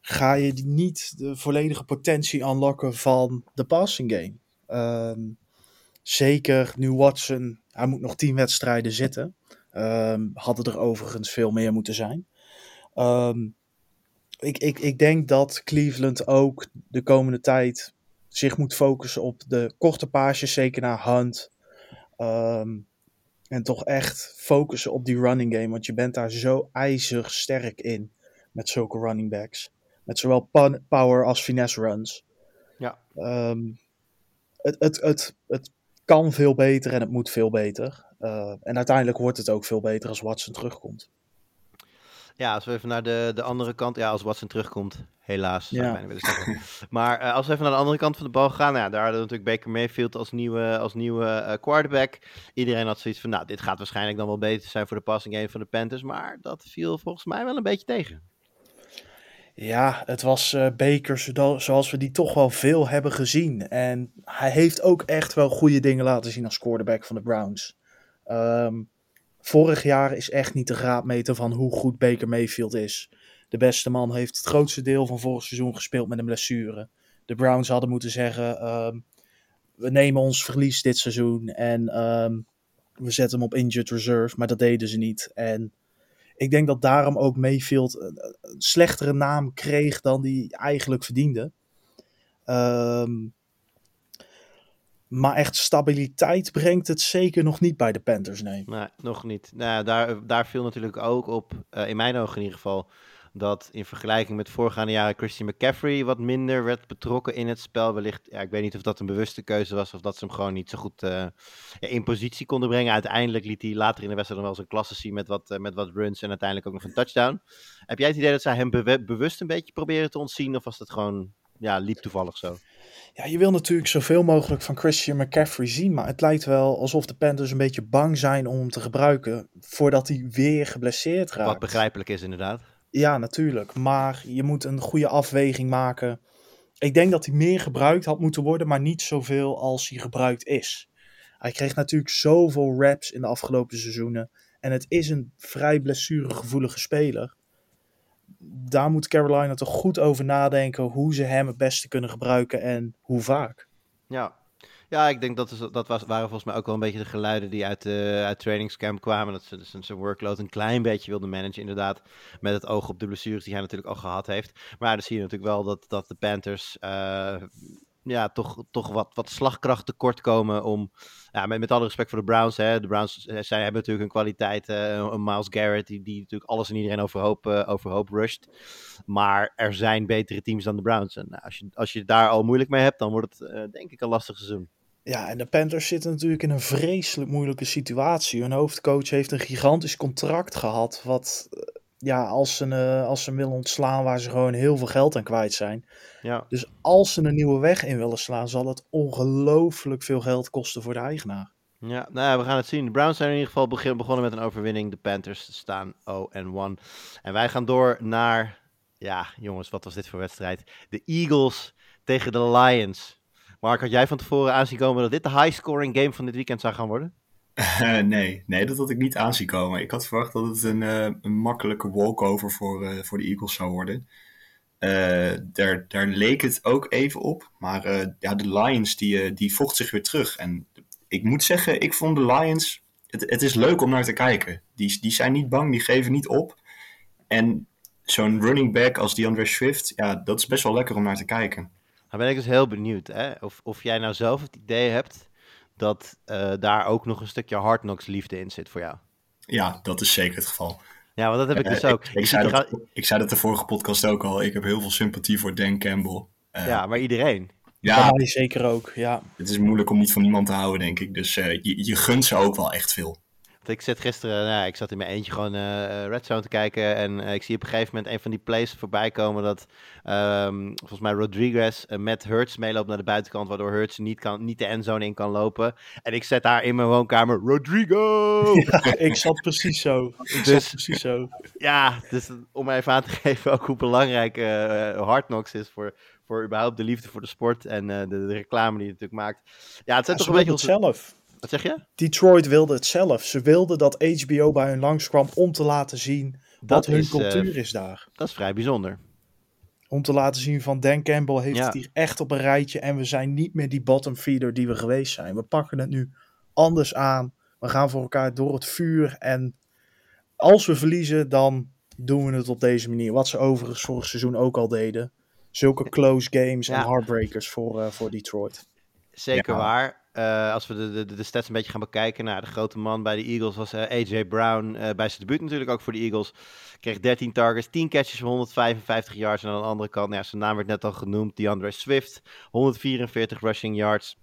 [SPEAKER 3] ga je niet de volledige potentie unlocken van de passing game. Ehm, zeker nu Watson, hij moet nog tien wedstrijden zitten. Ehm, hadden er overigens veel meer moeten zijn. Ehm, ik, ik, ik denk dat Cleveland ook de komende tijd zich moet focussen op de korte paasjes, zeker naar Hunt. Ehm, en toch echt focussen op die running game, want je bent daar zo ijzig sterk in met zulke running backs. Met zowel power als finesse runs.
[SPEAKER 1] Ja.
[SPEAKER 3] Ehm, het, het, het, het kan veel beter en het moet veel beter. Uh, en uiteindelijk wordt het ook veel beter als Watson terugkomt.
[SPEAKER 1] Ja, als we even naar de, de andere kant. Ja, als Watson terugkomt, helaas.
[SPEAKER 3] Ja. [LAUGHS]
[SPEAKER 1] maar eh, als we even naar de andere kant van de bal gaan. Nou, ja, daar hadden we natuurlijk Baker Mayfield als nieuwe, als nieuwe eh, quarterback. Iedereen had zoiets van, nou, dit gaat waarschijnlijk dan wel beter zijn voor de passing game van de Panthers. Maar dat viel volgens mij wel een beetje tegen.
[SPEAKER 3] Ja, het was eh Baker zoals we die toch wel veel hebben gezien. En hij heeft ook echt wel goede dingen laten zien als quarterback van de Browns. Ehm, vorig jaar is echt niet de graadmeter van hoe goed Baker Mayfield is. De beste man heeft het grootste deel van vorig seizoen gespeeld met een blessure. De Browns hadden moeten zeggen: ehm, we nemen ons verlies dit seizoen en ehm, we zetten hem op injured reserve. Maar dat deden ze niet. En ik denk dat daarom ook Mayfield een, slechtere naam kreeg dan hij eigenlijk verdiende. Ehm, maar echt stabiliteit brengt het zeker nog niet bij de Panthers, nee.
[SPEAKER 1] Nee, nog niet. Nou, daar, daar viel natuurlijk ook op, eh, in mijn ogen in ieder geval, dat in vergelijking met voorgaande jaren Christian McCaffrey wat minder werd betrokken in het spel. Wellicht, ja, ik weet niet of dat een bewuste keuze was of dat ze hem gewoon niet zo goed eh, in positie konden brengen. Uiteindelijk liet hij later in de wedstrijd nog wel zijn klasse zien met wat, eh, met wat runs en uiteindelijk ook nog een touchdown. Heb jij het idee dat zij hem bewust een beetje proberen te ontzien of was dat gewoon, ja, liep toevallig zo?
[SPEAKER 3] Ja, je wil natuurlijk zoveel mogelijk van Christian McCaffrey zien, maar het lijkt wel alsof de Panthers een beetje bang zijn om hem te gebruiken voordat hij weer geblesseerd raakt.
[SPEAKER 1] Wat begrijpelijk is inderdaad.
[SPEAKER 3] Ja, natuurlijk. Maar je moet een goede afweging maken. Ik denk dat hij meer gebruikt had moeten worden, maar niet zoveel als hij gebruikt is. Hij kreeg natuurlijk zoveel reps in de afgelopen seizoenen. En het is een vrij blessuregevoelige speler. Daar moet Carolina toch goed over nadenken hoe ze hem het beste kunnen gebruiken en hoe vaak.
[SPEAKER 1] Ja. Ja, ik denk dat is, dat was, waren volgens mij ook wel een beetje de geluiden die uit, de uit trainingscamp kwamen. Dat ze dus zijn workload een klein beetje wilden managen, inderdaad. Met het oog op de blessures die hij natuurlijk al gehad heeft. Maar dan zie je natuurlijk wel dat, dat de Panthers eh, ja, toch, toch wat, wat slagkracht tekort komen om... Ja, met, met alle respect voor de Browns. Hè. De Browns eh, zij hebben natuurlijk een kwaliteit. eh, een Miles Garrett die, die natuurlijk alles en iedereen overhoop, eh, overhoop rusht. Maar er zijn betere teams dan de Browns. En als, je, als je daar al moeilijk mee hebt, dan wordt het eh, denk ik een lastig seizoen.
[SPEAKER 3] Ja, en de Panthers zitten natuurlijk in een vreselijk moeilijke situatie. Hun hoofdcoach heeft een gigantisch contract gehad. Wat, eh, ja, als ze, eh, als ze hem willen ontslaan, waar ze gewoon heel veel geld aan kwijt zijn.
[SPEAKER 1] Ja.
[SPEAKER 3] Dus als ze een nieuwe weg in willen slaan, zal het ongelooflijk veel geld kosten voor de eigenaar.
[SPEAKER 1] Ja, nou ja, we gaan het zien. De Browns zijn in ieder geval begonnen met een overwinning. De Panthers staan 0-1. En wij gaan door naar, ja jongens, wat was dit voor wedstrijd? De Eagles tegen de Lions. Mark, had jij van tevoren aanzien komen dat dit de high-scoring game van dit weekend zou gaan worden? [LAUGHS]
[SPEAKER 2] Nee, nee, dat had ik niet aanzien komen. Ik had verwacht dat het een, eh, een makkelijke walkover voor, eh, voor de Eagles zou worden. Eh, daar, daar leek het ook even op. Maar ja, de Lions die, die vocht zich weer terug. En ik moet zeggen, ik vond de Lions... Het, het is leuk om naar te kijken. Die, die zijn niet bang, die geven niet op. En zo'n running back als DeAndre Swift... Ja, dat is best wel lekker om naar te kijken.
[SPEAKER 1] Dan ben ik dus heel benieuwd hè? Of, of jij nou zelf het idee hebt dat eh, daar ook nog een stukje hard knocks liefde in zit voor jou.
[SPEAKER 2] Ja, dat is zeker het geval.
[SPEAKER 1] Ja, want dat heb ik dus
[SPEAKER 2] Eh,
[SPEAKER 1] ook.
[SPEAKER 2] Ik, ik, zei dat, ik zei dat de vorige podcast ook al. Ik heb heel veel sympathie voor Dan Campbell. Eh,
[SPEAKER 1] Ja, maar iedereen.
[SPEAKER 2] ja,
[SPEAKER 3] zeker ook, ja.
[SPEAKER 2] het is moeilijk om niet van niemand te houden, denk ik. Dus eh, je, je gunt ze ook wel echt veel.
[SPEAKER 1] Want ik zat gisteren, nou, ja, ik zat in mijn eentje gewoon eh Red Zone te kijken. En eh, ik zie op een gegeven moment een van die plays voorbij komen dat ehm, volgens mij Rodriguez met Hurts meeloopt naar de buitenkant. Waardoor Hurts niet, kan, niet de endzone in kan lopen. En ik zet daar in mijn woonkamer Rodrigo! [LAUGHS]
[SPEAKER 3] ik zat precies zo. Ik
[SPEAKER 1] Dus-
[SPEAKER 3] zat precies zo.
[SPEAKER 1] Ja, dus om even aan te [LAUGHS] geven ook hoe belangrijk eh Hard Knocks is voor, voor überhaupt de liefde voor de sport en de, de reclame die je natuurlijk maakt. Ja, het zijn
[SPEAKER 3] Ja,
[SPEAKER 1] toch een beetje
[SPEAKER 3] zelf.
[SPEAKER 1] Wat zeg je?
[SPEAKER 3] Detroit wilde het zelf. Ze wilden dat HBO bij hun langskwam om te laten zien wat
[SPEAKER 1] Dat
[SPEAKER 3] hun
[SPEAKER 1] is, eh,
[SPEAKER 3] cultuur is daar.
[SPEAKER 1] Dat is vrij bijzonder.
[SPEAKER 3] Om te laten zien van Dan Campbell heeft
[SPEAKER 1] Ja.
[SPEAKER 3] het hier echt op een rijtje. En we zijn niet meer die bottom feeder die we geweest zijn. We pakken het nu anders aan. We gaan voor elkaar door het vuur. En als we verliezen, dan doen we het op deze manier. Wat ze overigens vorig seizoen ook al deden. Zulke close games en heartbreakers voor, eh, voor Detroit.
[SPEAKER 1] Zeker
[SPEAKER 2] Ja.
[SPEAKER 1] waar. Eh, als we de, de, de stats een beetje gaan bekijken. Nou, de grote man bij de Eagles was eh, AJ Brown. eh, bij zijn debuut natuurlijk ook voor de Eagles. Kreeg 13 targets, 10 catches voor 155 yards. En aan de andere kant, ja, zijn naam werd net al genoemd. DeAndre Swift, 144 rushing yards.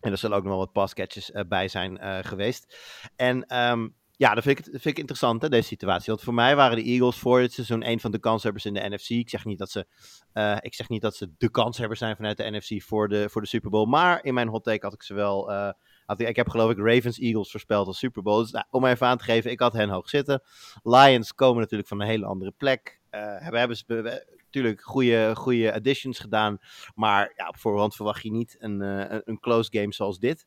[SPEAKER 1] En er zullen ook nog wel wat pass catches bij zijn geweest. En ehm, ja, dat vind ik, vind ik interessant, hè, deze situatie. Want voor mij waren de Eagles voor dit seizoen een van de kanshebbers in de NFC. Ik zeg niet dat ze, eh, ik zeg niet dat ze de kanshebbers zijn vanuit de NFC voor de, voor de Super Bowl. Maar in mijn hot take had ik ze wel... eh, had ik, ik heb geloof ik Ravens Eagles voorspeld als Super Bowl. Dus nou, om even aan te geven, ik had hen hoog zitten. Lions komen natuurlijk van een hele andere plek. Eh we hebben ze- natuurlijk goede, goede additions gedaan. Maar ja, op voorhand verwacht je niet eh, een, een close game zoals dit.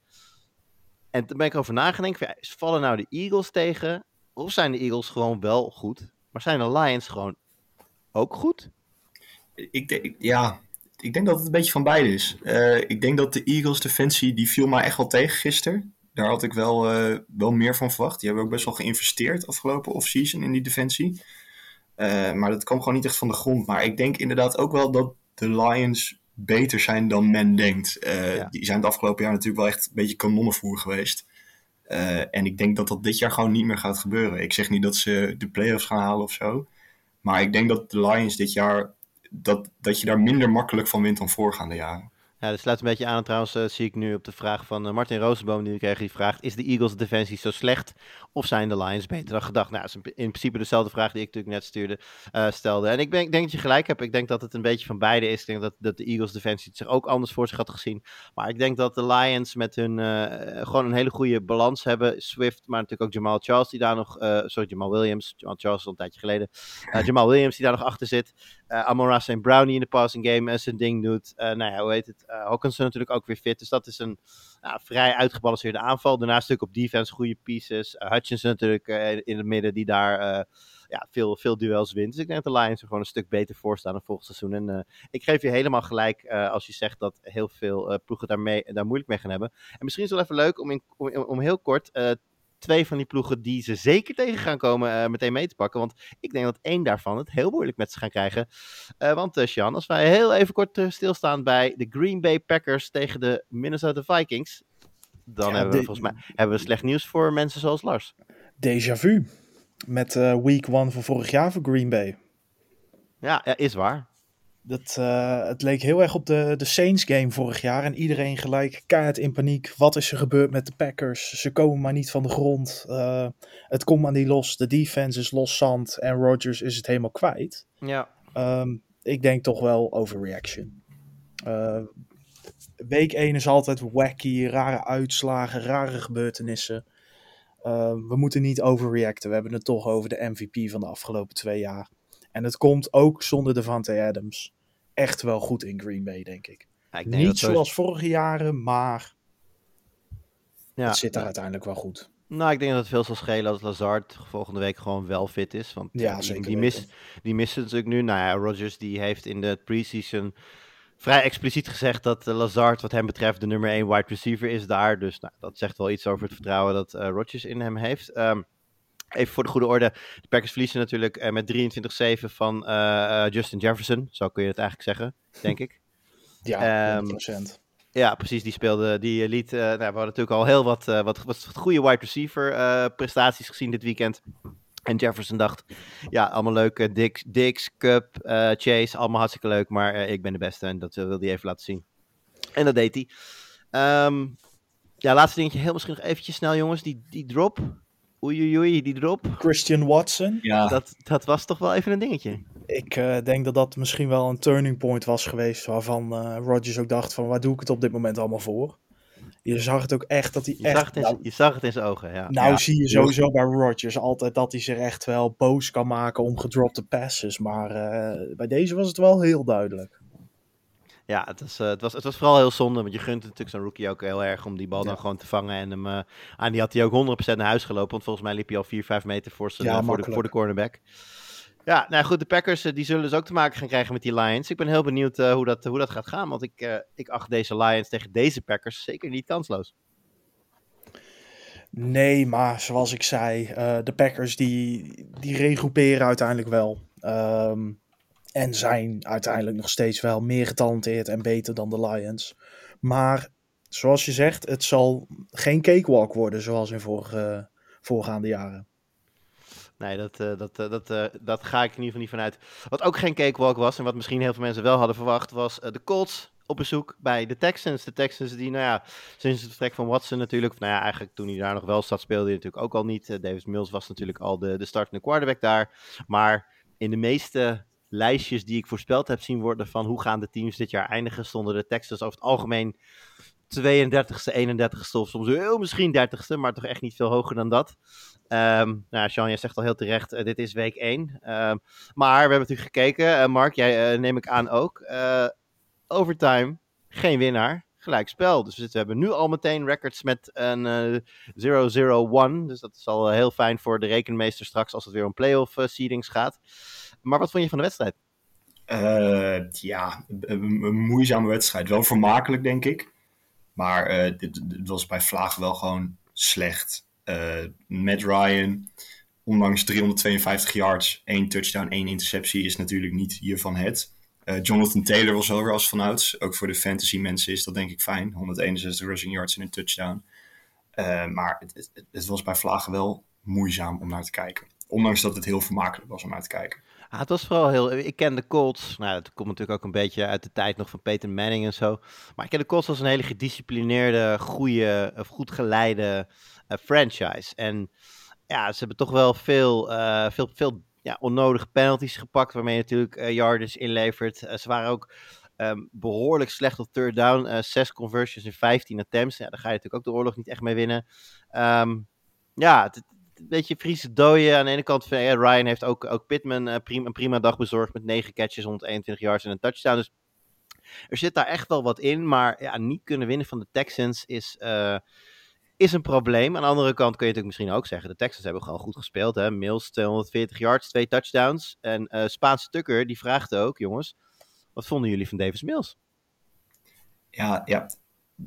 [SPEAKER 1] En toen ben ik over nagedacht. vallen nou de Eagles tegen? Of zijn de Eagles gewoon wel goed? Maar zijn de Lions gewoon ook goed?
[SPEAKER 2] Ik denk, ja, ik denk dat het een beetje van beide is. Eh, ik denk dat de Eagles defensie, die viel mij echt wel tegen gisteren. Daar had ik wel, eh, wel meer van verwacht. Die hebben ook best wel geïnvesteerd afgelopen offseason in die defensie. Eh, maar dat kwam gewoon niet echt van de grond. Maar ik denk inderdaad ook wel dat de Lions beter zijn dan men denkt. Eh,
[SPEAKER 1] Ja.
[SPEAKER 2] Die zijn het afgelopen jaar natuurlijk wel echt een beetje kanonnenvoer geweest. Eh, en ik denk dat dat dit jaar gewoon niet meer gaat gebeuren. Ik zeg niet dat ze de playoffs gaan halen of zo. Maar ik denk dat de Lions dit jaar dat, dat je daar minder makkelijk van wint dan voorgaande jaren.
[SPEAKER 1] Ja, dat sluit een beetje aan. Trouwens, eh, zie ik nu op de vraag van Martin Rozenboom die we kregen. Die vraagt: Is de Eagles defensie zo slecht? Of zijn de Lions beter dan gedacht? Nou, dat is in in principe dezelfde vraag die ik natuurlijk net stuurde, eh, stelde. En ik ben- ik denk dat je gelijk hebt. Ik denk dat het een beetje van beide is. Ik denk dat, dat de Eagles defensie het zich ook anders voor zich had gezien. Maar ik denk dat de Lions met hun eh, gewoon een hele goede balans hebben. Swift, maar natuurlijk ook Jamal Charles die daar nog. eh, sorry, Jamal Williams. Jamal Charles is al een tijdje geleden. [LAUGHS] Jamal Williams die daar nog achter zit. Eh Amon St. Brown die in de passing game zijn ding doet. Nou ja, hoe heet het? Hawkinson natuurlijk ook weer fit. Dus dat is een nou, vrij uitgebalanceerde aanval. Daarnaast natuurlijk op defense goede pieces. Eh, Hutchinson natuurlijk eh, in het midden die daar eh, ja, veel, veel duels wint. Dus ik denk dat de Lions er gewoon een stuk beter voor staan dan volgend seizoen. En ik geef je helemaal gelijk als je zegt dat heel veel ploegen daar, mee, daar moeilijk mee gaan hebben. En misschien is het wel even leuk om, in, om, om heel kort... Twee van die ploegen die ze zeker tegen gaan komen, eh, meteen mee te pakken. Want ik denk dat één daarvan het heel moeilijk met ze gaan krijgen. Eh, want uh, als wij heel even kort stilstaan bij de Green Bay Packers tegen de Minnesota Vikings. Dan
[SPEAKER 3] Ja,
[SPEAKER 1] hebben we
[SPEAKER 3] de-
[SPEAKER 1] volgens mij hebben we slecht nieuws voor mensen zoals Lars.
[SPEAKER 3] Déjà vu. Met week one van vorig jaar voor Green Bay.
[SPEAKER 1] Ja, ja is waar.
[SPEAKER 3] Dat, eh, het leek heel erg op de, de Saints game vorig jaar. En iedereen gelijk keihard in paniek. Wat is er gebeurd met de Packers? Ze komen maar niet van de grond. Eh, het komt maar niet los. De defense is los zand. En Rodgers is het helemaal kwijt.
[SPEAKER 1] Ja.
[SPEAKER 3] Ehm, ik denk toch wel overreaction. Eh, week 1 is altijd wacky. Rare uitslagen, rare gebeurtenissen. Eh, we moeten niet overreacten. We hebben het toch over de MVP van de afgelopen twee jaar. En het komt ook zonder Devante Adams echt wel goed in Green Bay, denk ik.
[SPEAKER 1] Ja, ik denk
[SPEAKER 3] Niet
[SPEAKER 1] dat
[SPEAKER 3] zoals vorige jaren, maar
[SPEAKER 1] ja,
[SPEAKER 3] het zit er
[SPEAKER 1] ja.
[SPEAKER 3] uiteindelijk wel goed.
[SPEAKER 1] Nou, ik denk dat het veel zal schelen als Lazard volgende week gewoon wel fit is. Want
[SPEAKER 3] Ja,
[SPEAKER 1] die, die, mis, die missen natuurlijk nu. Nou ja, Rodgers die heeft in de preseason vrij expliciet gezegd dat eh, Lazard wat hem betreft de nummer 1 wide receiver is daar. Dus nou, dat zegt wel iets over het vertrouwen dat eh Rodgers in hem heeft. Ehm, even voor de goede orde. De Packers verliezen natuurlijk eh, met 23-7 van eh, eh, Justin Jefferson. Zo kun je het eigenlijk zeggen, denk ik. [LAUGHS]
[SPEAKER 3] Ja,
[SPEAKER 1] Ehm,
[SPEAKER 3] 100%.
[SPEAKER 1] Ja, precies. Die speelde, die liet, nou, we hadden natuurlijk al heel wat, wat, wat, goede wide receiver prestaties gezien dit weekend. En Jefferson dacht, ja, allemaal leuk. Dix, Dix Cup, Chase, allemaal hartstikke leuk. Maar ik ben de beste en dat wilde hij even laten zien. En dat deed hij. Ehm, ja, laatste dingetje, heel misschien nog eventjes snel jongens. Die, die drop, oei oei oei, die drop.
[SPEAKER 3] Christian Watson.
[SPEAKER 2] Ja,
[SPEAKER 1] Dat, dat was toch wel even een dingetje.
[SPEAKER 3] Ik eh, denk dat dat misschien wel een turning point was geweest. Waarvan eh Rodgers ook dacht: van waar doe ik het op dit moment allemaal voor? Je zag het ook echt dat hij
[SPEAKER 1] Je,
[SPEAKER 3] echt.
[SPEAKER 1] zag, het in,
[SPEAKER 3] nou,
[SPEAKER 1] je zag het in zijn ogen, ja.
[SPEAKER 3] nou
[SPEAKER 2] Ja,
[SPEAKER 3] zie je sowieso bij Rodgers altijd dat hij zich echt wel boos kan maken om gedropte passes. Maar eh, bij deze was het wel heel duidelijk.
[SPEAKER 1] Ja, het was, eh, het, was, het was vooral heel zonde, want je gunt natuurlijk zo'n rookie ook heel erg om die bal dan gewoon te vangen. En hem, aan die had hij ook 100% naar huis gelopen, want volgens mij liep hij al 4, 5 meter voor, zijn,
[SPEAKER 3] Ja,
[SPEAKER 1] eh, voor, de, voor de cornerback. Ja, nou goed, de Packers die zullen dus ook te maken gaan krijgen met die Lions. Ik ben heel benieuwd hoe, dat, hoe dat gaat gaan, want ik, ik acht deze Lions tegen deze Packers zeker niet kansloos.
[SPEAKER 3] Nee, maar zoals ik zei, de Packers die, die regrouperen uiteindelijk wel. Ehm, en zijn uiteindelijk nog steeds wel meer getalenteerd en beter dan de Lions. Maar zoals je zegt, het zal geen cakewalk worden zoals in vorige, voorgaande jaren.
[SPEAKER 1] Nee, dat, eh, dat, eh, dat, eh, dat ga ik in ieder geval niet vanuit. Wat ook geen cakewalk was, en wat misschien heel veel mensen wel hadden verwacht, was de Colts op bezoek bij de Texans. De Texans die, nou ja, sinds het vertrek van Watson natuurlijk, nou ja, eigenlijk toen hij daar nog wel zat, speelde hij natuurlijk ook al niet. Davis Mills was natuurlijk al de, de startende quarterback daar. Maar in de meeste lijstjes die ik voorspeld heb zien worden van hoe gaan de teams dit jaar eindigen, stonden de Texans over het algemeen 32e, 31ste of soms heel misschien 30ste, maar toch echt niet veel hoger dan dat. Ehm nou, Sean, jij zegt al heel terecht, eh, dit is week 1. Ehm, maar we hebben natuurlijk gekeken, eh, Mark, jij eh, neem ik aan ook. Overtime, geen winnaar, gelijk spel. Dus we hebben nu al meteen records met een eh 0-0-1. Dus dat is al heel fijn voor de rekenmeester straks als het weer om playoff seedings gaat. Maar wat vond je van de wedstrijd?
[SPEAKER 2] Eh, ja, een, moeizame wedstrijd. Wel vermakelijk, denk ik. Maar eh, dit was bij Vlaag wel gewoon slecht. Eh Matt Ryan, ondanks 352 yards, één touchdown, één interceptie, is natuurlijk niet hiervan het. Jonathan Taylor was wel weer als vanouds. Ook voor de fantasy mensen is dat denk ik fijn. 161 rushing yards en een touchdown. Maar het, het, het was bij Vlagen wel moeizaam om naar te kijken. Ondanks dat het heel vermakelijk was om naar te kijken.
[SPEAKER 1] Ah, het was vooral heel. Ik ken de Colts. Nou, dat komt natuurlijk ook een beetje uit de tijd nog van Peter Manning en zo. Maar ik ken de Colts als een hele gedisciplineerde, goede, of goed geleide eh, franchise. En ja, ze hebben toch wel veel, eh, veel, veel ja, onnodige penalties gepakt, waarmee je natuurlijk eh yardage inlevert. Ze waren ook ehm, behoorlijk slecht op third down. zes conversions in 15 attempts. Ja, daar ga je natuurlijk ook de oorlog niet echt mee winnen. Ehm, ja, het, beetje Friese dooien. Aan de ene kant, ja, Ryan heeft ook, ook Pittman eh, prima, een prima dag bezorgd met 9 catches, 121 yards en een touchdown. Dus er zit daar echt wel wat in. Maar ja, niet kunnen winnen van de Texans is, eh, is een probleem. Aan de andere kant kun je natuurlijk misschien ook zeggen, de Texans hebben gewoon goed gespeeld. Hè? Mills 240 yards, twee touchdowns. En eh, Spaanse Tukker, die vraagt ook, jongens, wat vonden jullie van Davis Mills?
[SPEAKER 2] Ja, ja,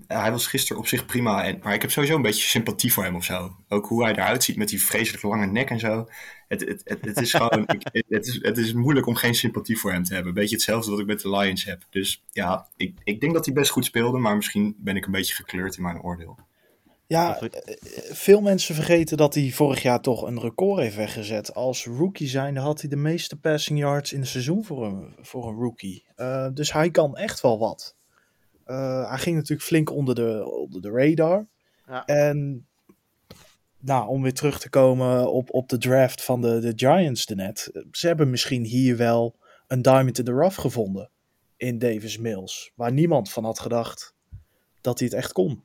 [SPEAKER 2] hij was gisteren op zich prima. En, maar ik heb sowieso een beetje sympathie voor hem of zo. Ook hoe hij eruit ziet met die vreselijk lange nek en zo. Het, het, het, het is gewoon. [LAUGHS] ik, het, is, het is moeilijk om geen sympathie voor hem te hebben. Een beetje hetzelfde wat ik met de Lions heb. Dus ja, ik, ik denk dat hij best goed speelde. Maar misschien ben ik een beetje gekleurd in mijn oordeel.
[SPEAKER 3] Ja, eh, veel mensen vergeten dat hij vorig jaar toch een record heeft weggezet. Als rookie zijnde had hij de meeste passing yards in het seizoen voor een, voor een rookie. Eh, dus hij kan echt wel wat. Eh, hij ging natuurlijk flink onder de, onder de radar.
[SPEAKER 1] Ja.
[SPEAKER 3] En nou, om weer terug te komen op, op de draft van de, de Giants net. Ze hebben misschien hier wel een diamond in the rough gevonden in Davis Mills. Waar niemand van had gedacht dat hij het echt kon.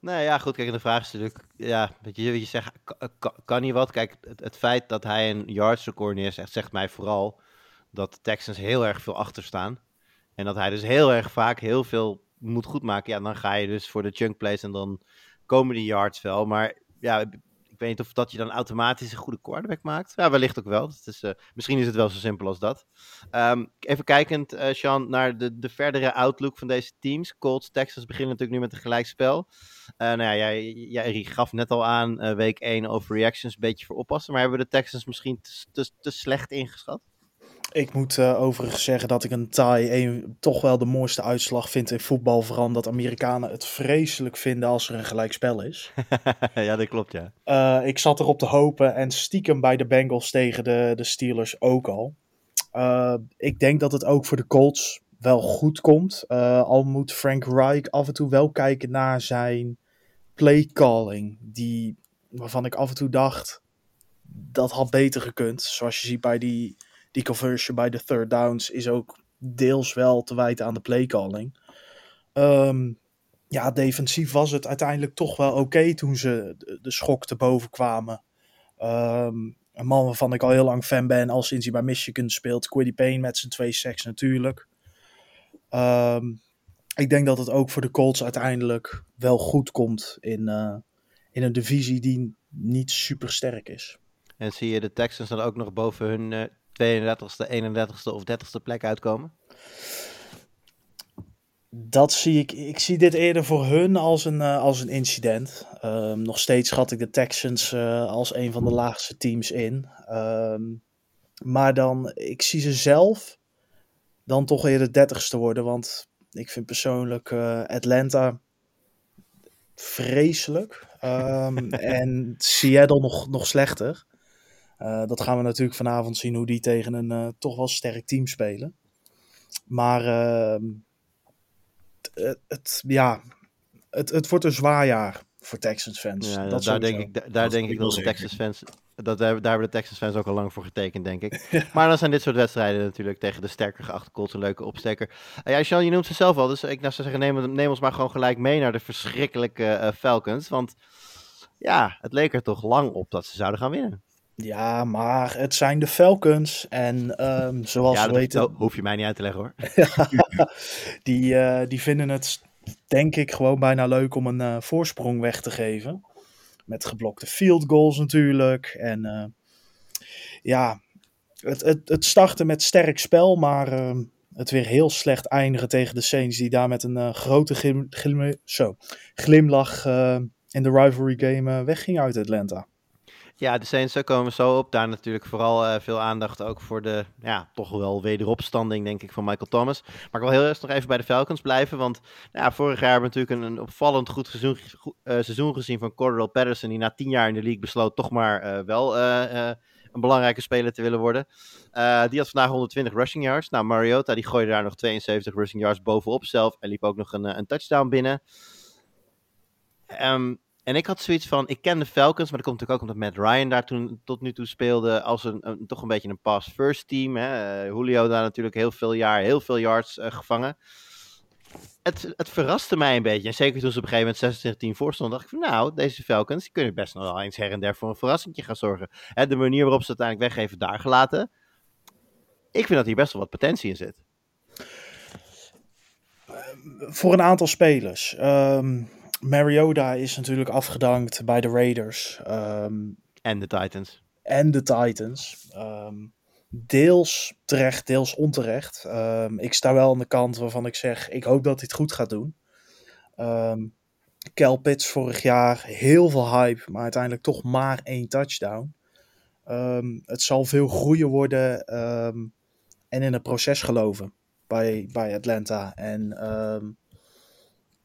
[SPEAKER 1] Nou ja, goed, kijk, de vraag is natuurlijk, ja, weet je, wat je zegt, ka- ka- kan hij wat? Kijk, het, het feit dat hij een yards record neerzegt, zegt mij vooral dat de Texans heel erg veel achter staan. En dat hij dus heel erg vaak heel veel moet goedmaken. Ja, dan ga je dus voor de chunk plays en dan komen die yards wel. Maar ja, ik weet niet of dat je dan automatisch een goede quarterback maakt. Ja, wellicht ook wel. Eh, misschien is het wel zo simpel als dat. Ehm, even kijkend, eh Sean, naar de, de verdere outlook van deze teams. Colts, Texans beginnen natuurlijk nu met een gelijkspel. Eh nou ja, jij, jij gaf net al aan, week 1 overreactions, een beetje voor oppassen. Maar hebben we de Texans misschien te, te slecht ingeschat?
[SPEAKER 3] Ik moet eh, overigens zeggen dat ik een tie een, toch wel de mooiste uitslag vind in voetbal. Vooral omdat Amerikanen het vreselijk vinden als er een gelijkspel is. [LAUGHS]
[SPEAKER 1] ja, dat klopt, ja.
[SPEAKER 3] Eh, ik zat erop te hopen en stiekem bij de Bengals tegen de, de Steelers ook al. Eh, ik denk dat het ook voor de Colts wel goed komt. Al moet Frank Reich af en toe wel kijken naar zijn playcalling. Die, waarvan ik af en toe dacht, dat had beter gekund. Zoals je ziet bij die, die conversion bij de third downs is ook deels wel te wijten aan de playcalling. Ehm ja, defensief was het uiteindelijk toch wel oké toen ze de, de schok te boven kwamen. Ehm, een man waarvan ik al heel lang fan ben, al sinds hij bij Michigan speelt. Quiddy Payne met zijn twee seks natuurlijk. Ehm, ik denk dat het ook voor de Colts uiteindelijk wel goed komt in, eh, in een divisie die niet super sterk is.
[SPEAKER 1] En zie je de Texans dan ook nog boven hun eh 32e, 31e of 30e plek uitkomen?
[SPEAKER 3] Dat zie ik. Ik zie dit eerder voor hun als een, eh, als een incident. Ehm, nog steeds schat ik de Texans eh, als een van de laagste teams in. Ehm, maar dan, ik zie ze zelf dan toch eerder dertigste worden. Want ik vind persoonlijk eh, Atlanta vreselijk. Ehm, [LAUGHS] en Seattle nog, nog slechter. Eh, dat gaan we natuurlijk vanavond zien hoe die tegen een eh, toch wel sterk team spelen. Maar ehm, het, het, ja, het, het wordt een zwaar jaar voor Texans fans.
[SPEAKER 1] Ja,
[SPEAKER 3] dat
[SPEAKER 1] daar denk ik, da- daar
[SPEAKER 2] Dat
[SPEAKER 1] denk ik dat de
[SPEAKER 2] wel
[SPEAKER 1] Texas fans. Dat, daar, daar hebben de Texas fans ook al lang voor getekend, denk ik. [LAUGHS] Maar dan zijn dit soort wedstrijden natuurlijk tegen de sterker geachte Colts een leuke opsteker. Uh, ja, Sean, je noemt ze zelf al. Dus ik nou zou zeggen, neem, neem ons maar gewoon gelijk mee naar de verschrikkelijke eh, Falcons. Want ja, het leek er toch lang op dat ze zouden gaan winnen.
[SPEAKER 3] Ja, maar het zijn de Falcons. En ehm, zoals
[SPEAKER 1] ja,
[SPEAKER 3] we
[SPEAKER 1] dat
[SPEAKER 3] weten,
[SPEAKER 1] ho- hoef je mij niet uit te leggen hoor. [LAUGHS] [LAUGHS]
[SPEAKER 3] die, eh, die vinden het, denk ik, gewoon bijna leuk om een eh, voorsprong weg te geven. Met geblokte field goals natuurlijk. En eh, ja, het, het, het startte met sterk spel, maar ehm, het weer heel slecht eindigen tegen de Saints. Die daar met een grote glim, glim- zo, glimlach in de rivalry game wegging uit Atlanta.
[SPEAKER 1] Ja, de Saints komen zo op. Daar natuurlijk vooral eh, veel aandacht ook voor de, ja, toch wel wederopstanding, denk ik, van Michael Thomas. Maar ik wil heel eerst nog even bij de Falcons blijven. Want vorig jaar hebben we natuurlijk een, opvallend goed eh, seizoen gezien van Cordell Patterson. Die na tien jaar in de league besloot toch maar eh, wel een belangrijke speler te willen worden. Die had vandaag 120 rushing yards. Nou, Mariota die gooide daar nog 72 rushing yards bovenop zelf. En liep ook nog een, een touchdown binnen. Ehm, en ik had zoiets van, ik ken de Falcons, maar dat komt natuurlijk ook omdat Matt Ryan daar toen tot nu toe speelde als een, toch een beetje een pass-first team. Hè. Eh, Julio daar natuurlijk heel veel jaar, heel veel yards eh, gevangen. Het, het verraste mij een beetje. En zeker toen ze op een gegeven moment 26-10 voor stonden, dacht ik van nou, deze Falcons die kunnen best nog wel eens her en der voor een verrassingje gaan zorgen. Hè, de manier waarop ze het uiteindelijk weggeven, daar gelaten. Ik vind dat hier best wel wat potentie in zit.
[SPEAKER 3] voor een aantal spelers. Ehm, Mariota is natuurlijk afgedankt bij de Raiders ehm,
[SPEAKER 1] En de Titans.
[SPEAKER 3] en de Titans. Ehm, deels terecht, deels onterecht. Ehm, ik sta wel aan de kant waarvan ik zeg, ik hoop dat hij het goed gaat doen. Ehm Kel Pitts vorig jaar, heel veel hype, maar uiteindelijk toch maar één touchdown. Het zal veel groeien worden en in het proces geloven bij, bij Atlanta. En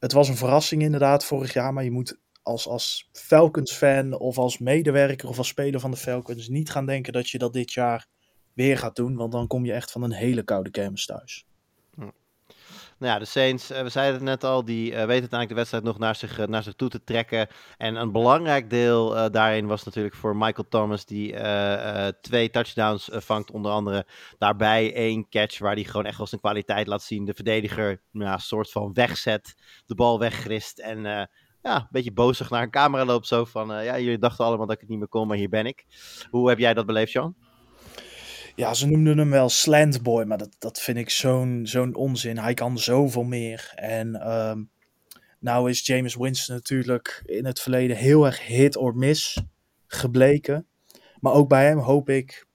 [SPEAKER 3] het was een verrassing inderdaad vorig jaar, maar je moet als, als Falcons-fan of als medewerker of als speler van de Falcons niet gaan denken dat je dat dit jaar weer gaat doen, want dan kom je echt van een hele koude kermis thuis.
[SPEAKER 1] Nou ja, de Saints, eh, we zeiden het net al, die eh, weten uiteindelijk de wedstrijd nog naar zich, eh, naar zich toe te trekken. En een belangrijk deel daarin was natuurlijk voor Michael Thomas, die twee touchdowns vangt. Onder andere daarbij één catch waar hij gewoon echt wel zijn kwaliteit laat zien. De verdediger, nou, ja, soort van wegzet, de bal weggrist en... ja, een beetje bozig naar een camera loopt zo van, ja, jullie dachten allemaal dat ik het niet meer kon, maar hier ben ik. Hoe heb jij dat beleefd, Sean?
[SPEAKER 3] Ja, ze noemden hem wel Slantboy, maar dat, dat vind ik zo'n zo'n onzin. Hij kan zoveel meer. En ehm, nou is James Winston natuurlijk in het verleden heel erg hit or miss gebleken. Maar ook bij hem hoop ik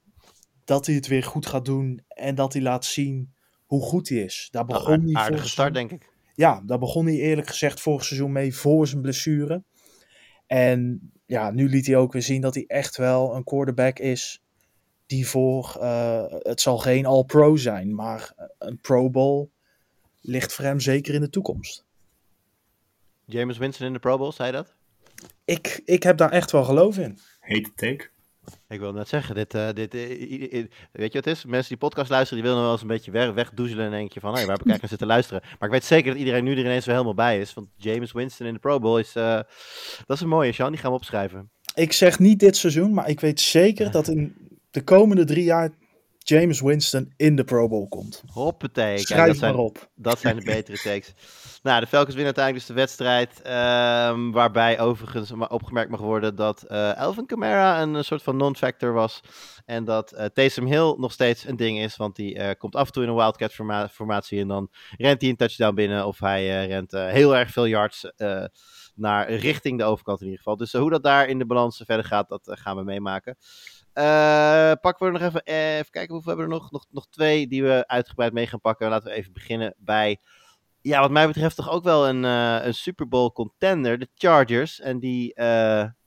[SPEAKER 3] dat hij het weer goed gaat doen en dat hij laat zien hoe goed hij is. Daar
[SPEAKER 1] Nou,
[SPEAKER 3] begon hij
[SPEAKER 1] aardige start, denk ik.
[SPEAKER 3] ja, daar begon hij eerlijk gezegd vorig seizoen mee voor zijn blessure. En ja, nu liet hij ook weer zien dat hij echt wel een quarterback is die voor, eh, het zal geen All-Pro zijn, maar een Pro Bowl ligt voor hem zeker in de toekomst.
[SPEAKER 1] James Winston in de Pro Bowl, zei dat?
[SPEAKER 3] Ik, ik heb daar echt wel geloof in.
[SPEAKER 2] Hete take.
[SPEAKER 1] Ik wil net zeggen, dit, eh, dit, eh, i- i- weet je wat het is? Mensen die podcast luisteren, die willen nog wel eens een beetje weg, wegdoezelen en denk je van, hé, waar heb ik eigenlijk zitten luisteren? Maar ik weet zeker dat iedereen nu er ineens weer helemaal bij is, want James Winston in de Pro Bowl is, eh, dat is een mooie, Sean, die gaan we opschrijven.
[SPEAKER 3] Ik zeg niet dit seizoen, maar ik weet zeker dat in de komende drie jaar James Winston in de Pro Bowl komt.
[SPEAKER 1] Hoppatee,
[SPEAKER 3] Schrijf
[SPEAKER 1] dat zijn,
[SPEAKER 3] maar op.
[SPEAKER 1] dat zijn de [LAUGHS] betere takes. Nou, de Falcons winnen uiteindelijk dus de wedstrijd, ehm, waarbij overigens opgemerkt mag worden dat eh Elvin Kamara een, eh, soort van non-factor was. En dat eh Taysom Hill nog steeds een ding is, want die komt af en toe in een Wildcat forma- formatie en dan rent hij een touchdown binnen of hij rent heel erg veel yards naar richting de overkant in ieder geval. Dus hoe dat daar in de balans verder gaat, dat gaan we meemaken. Eh, pakken we nog even, eh, even kijken hoeveel hebben we er nog? nog? Nog twee die we uitgebreid mee gaan pakken. Laten we even beginnen bij, ja, wat mij betreft toch ook wel een, eh, een Super Bowl contender, de Chargers. En die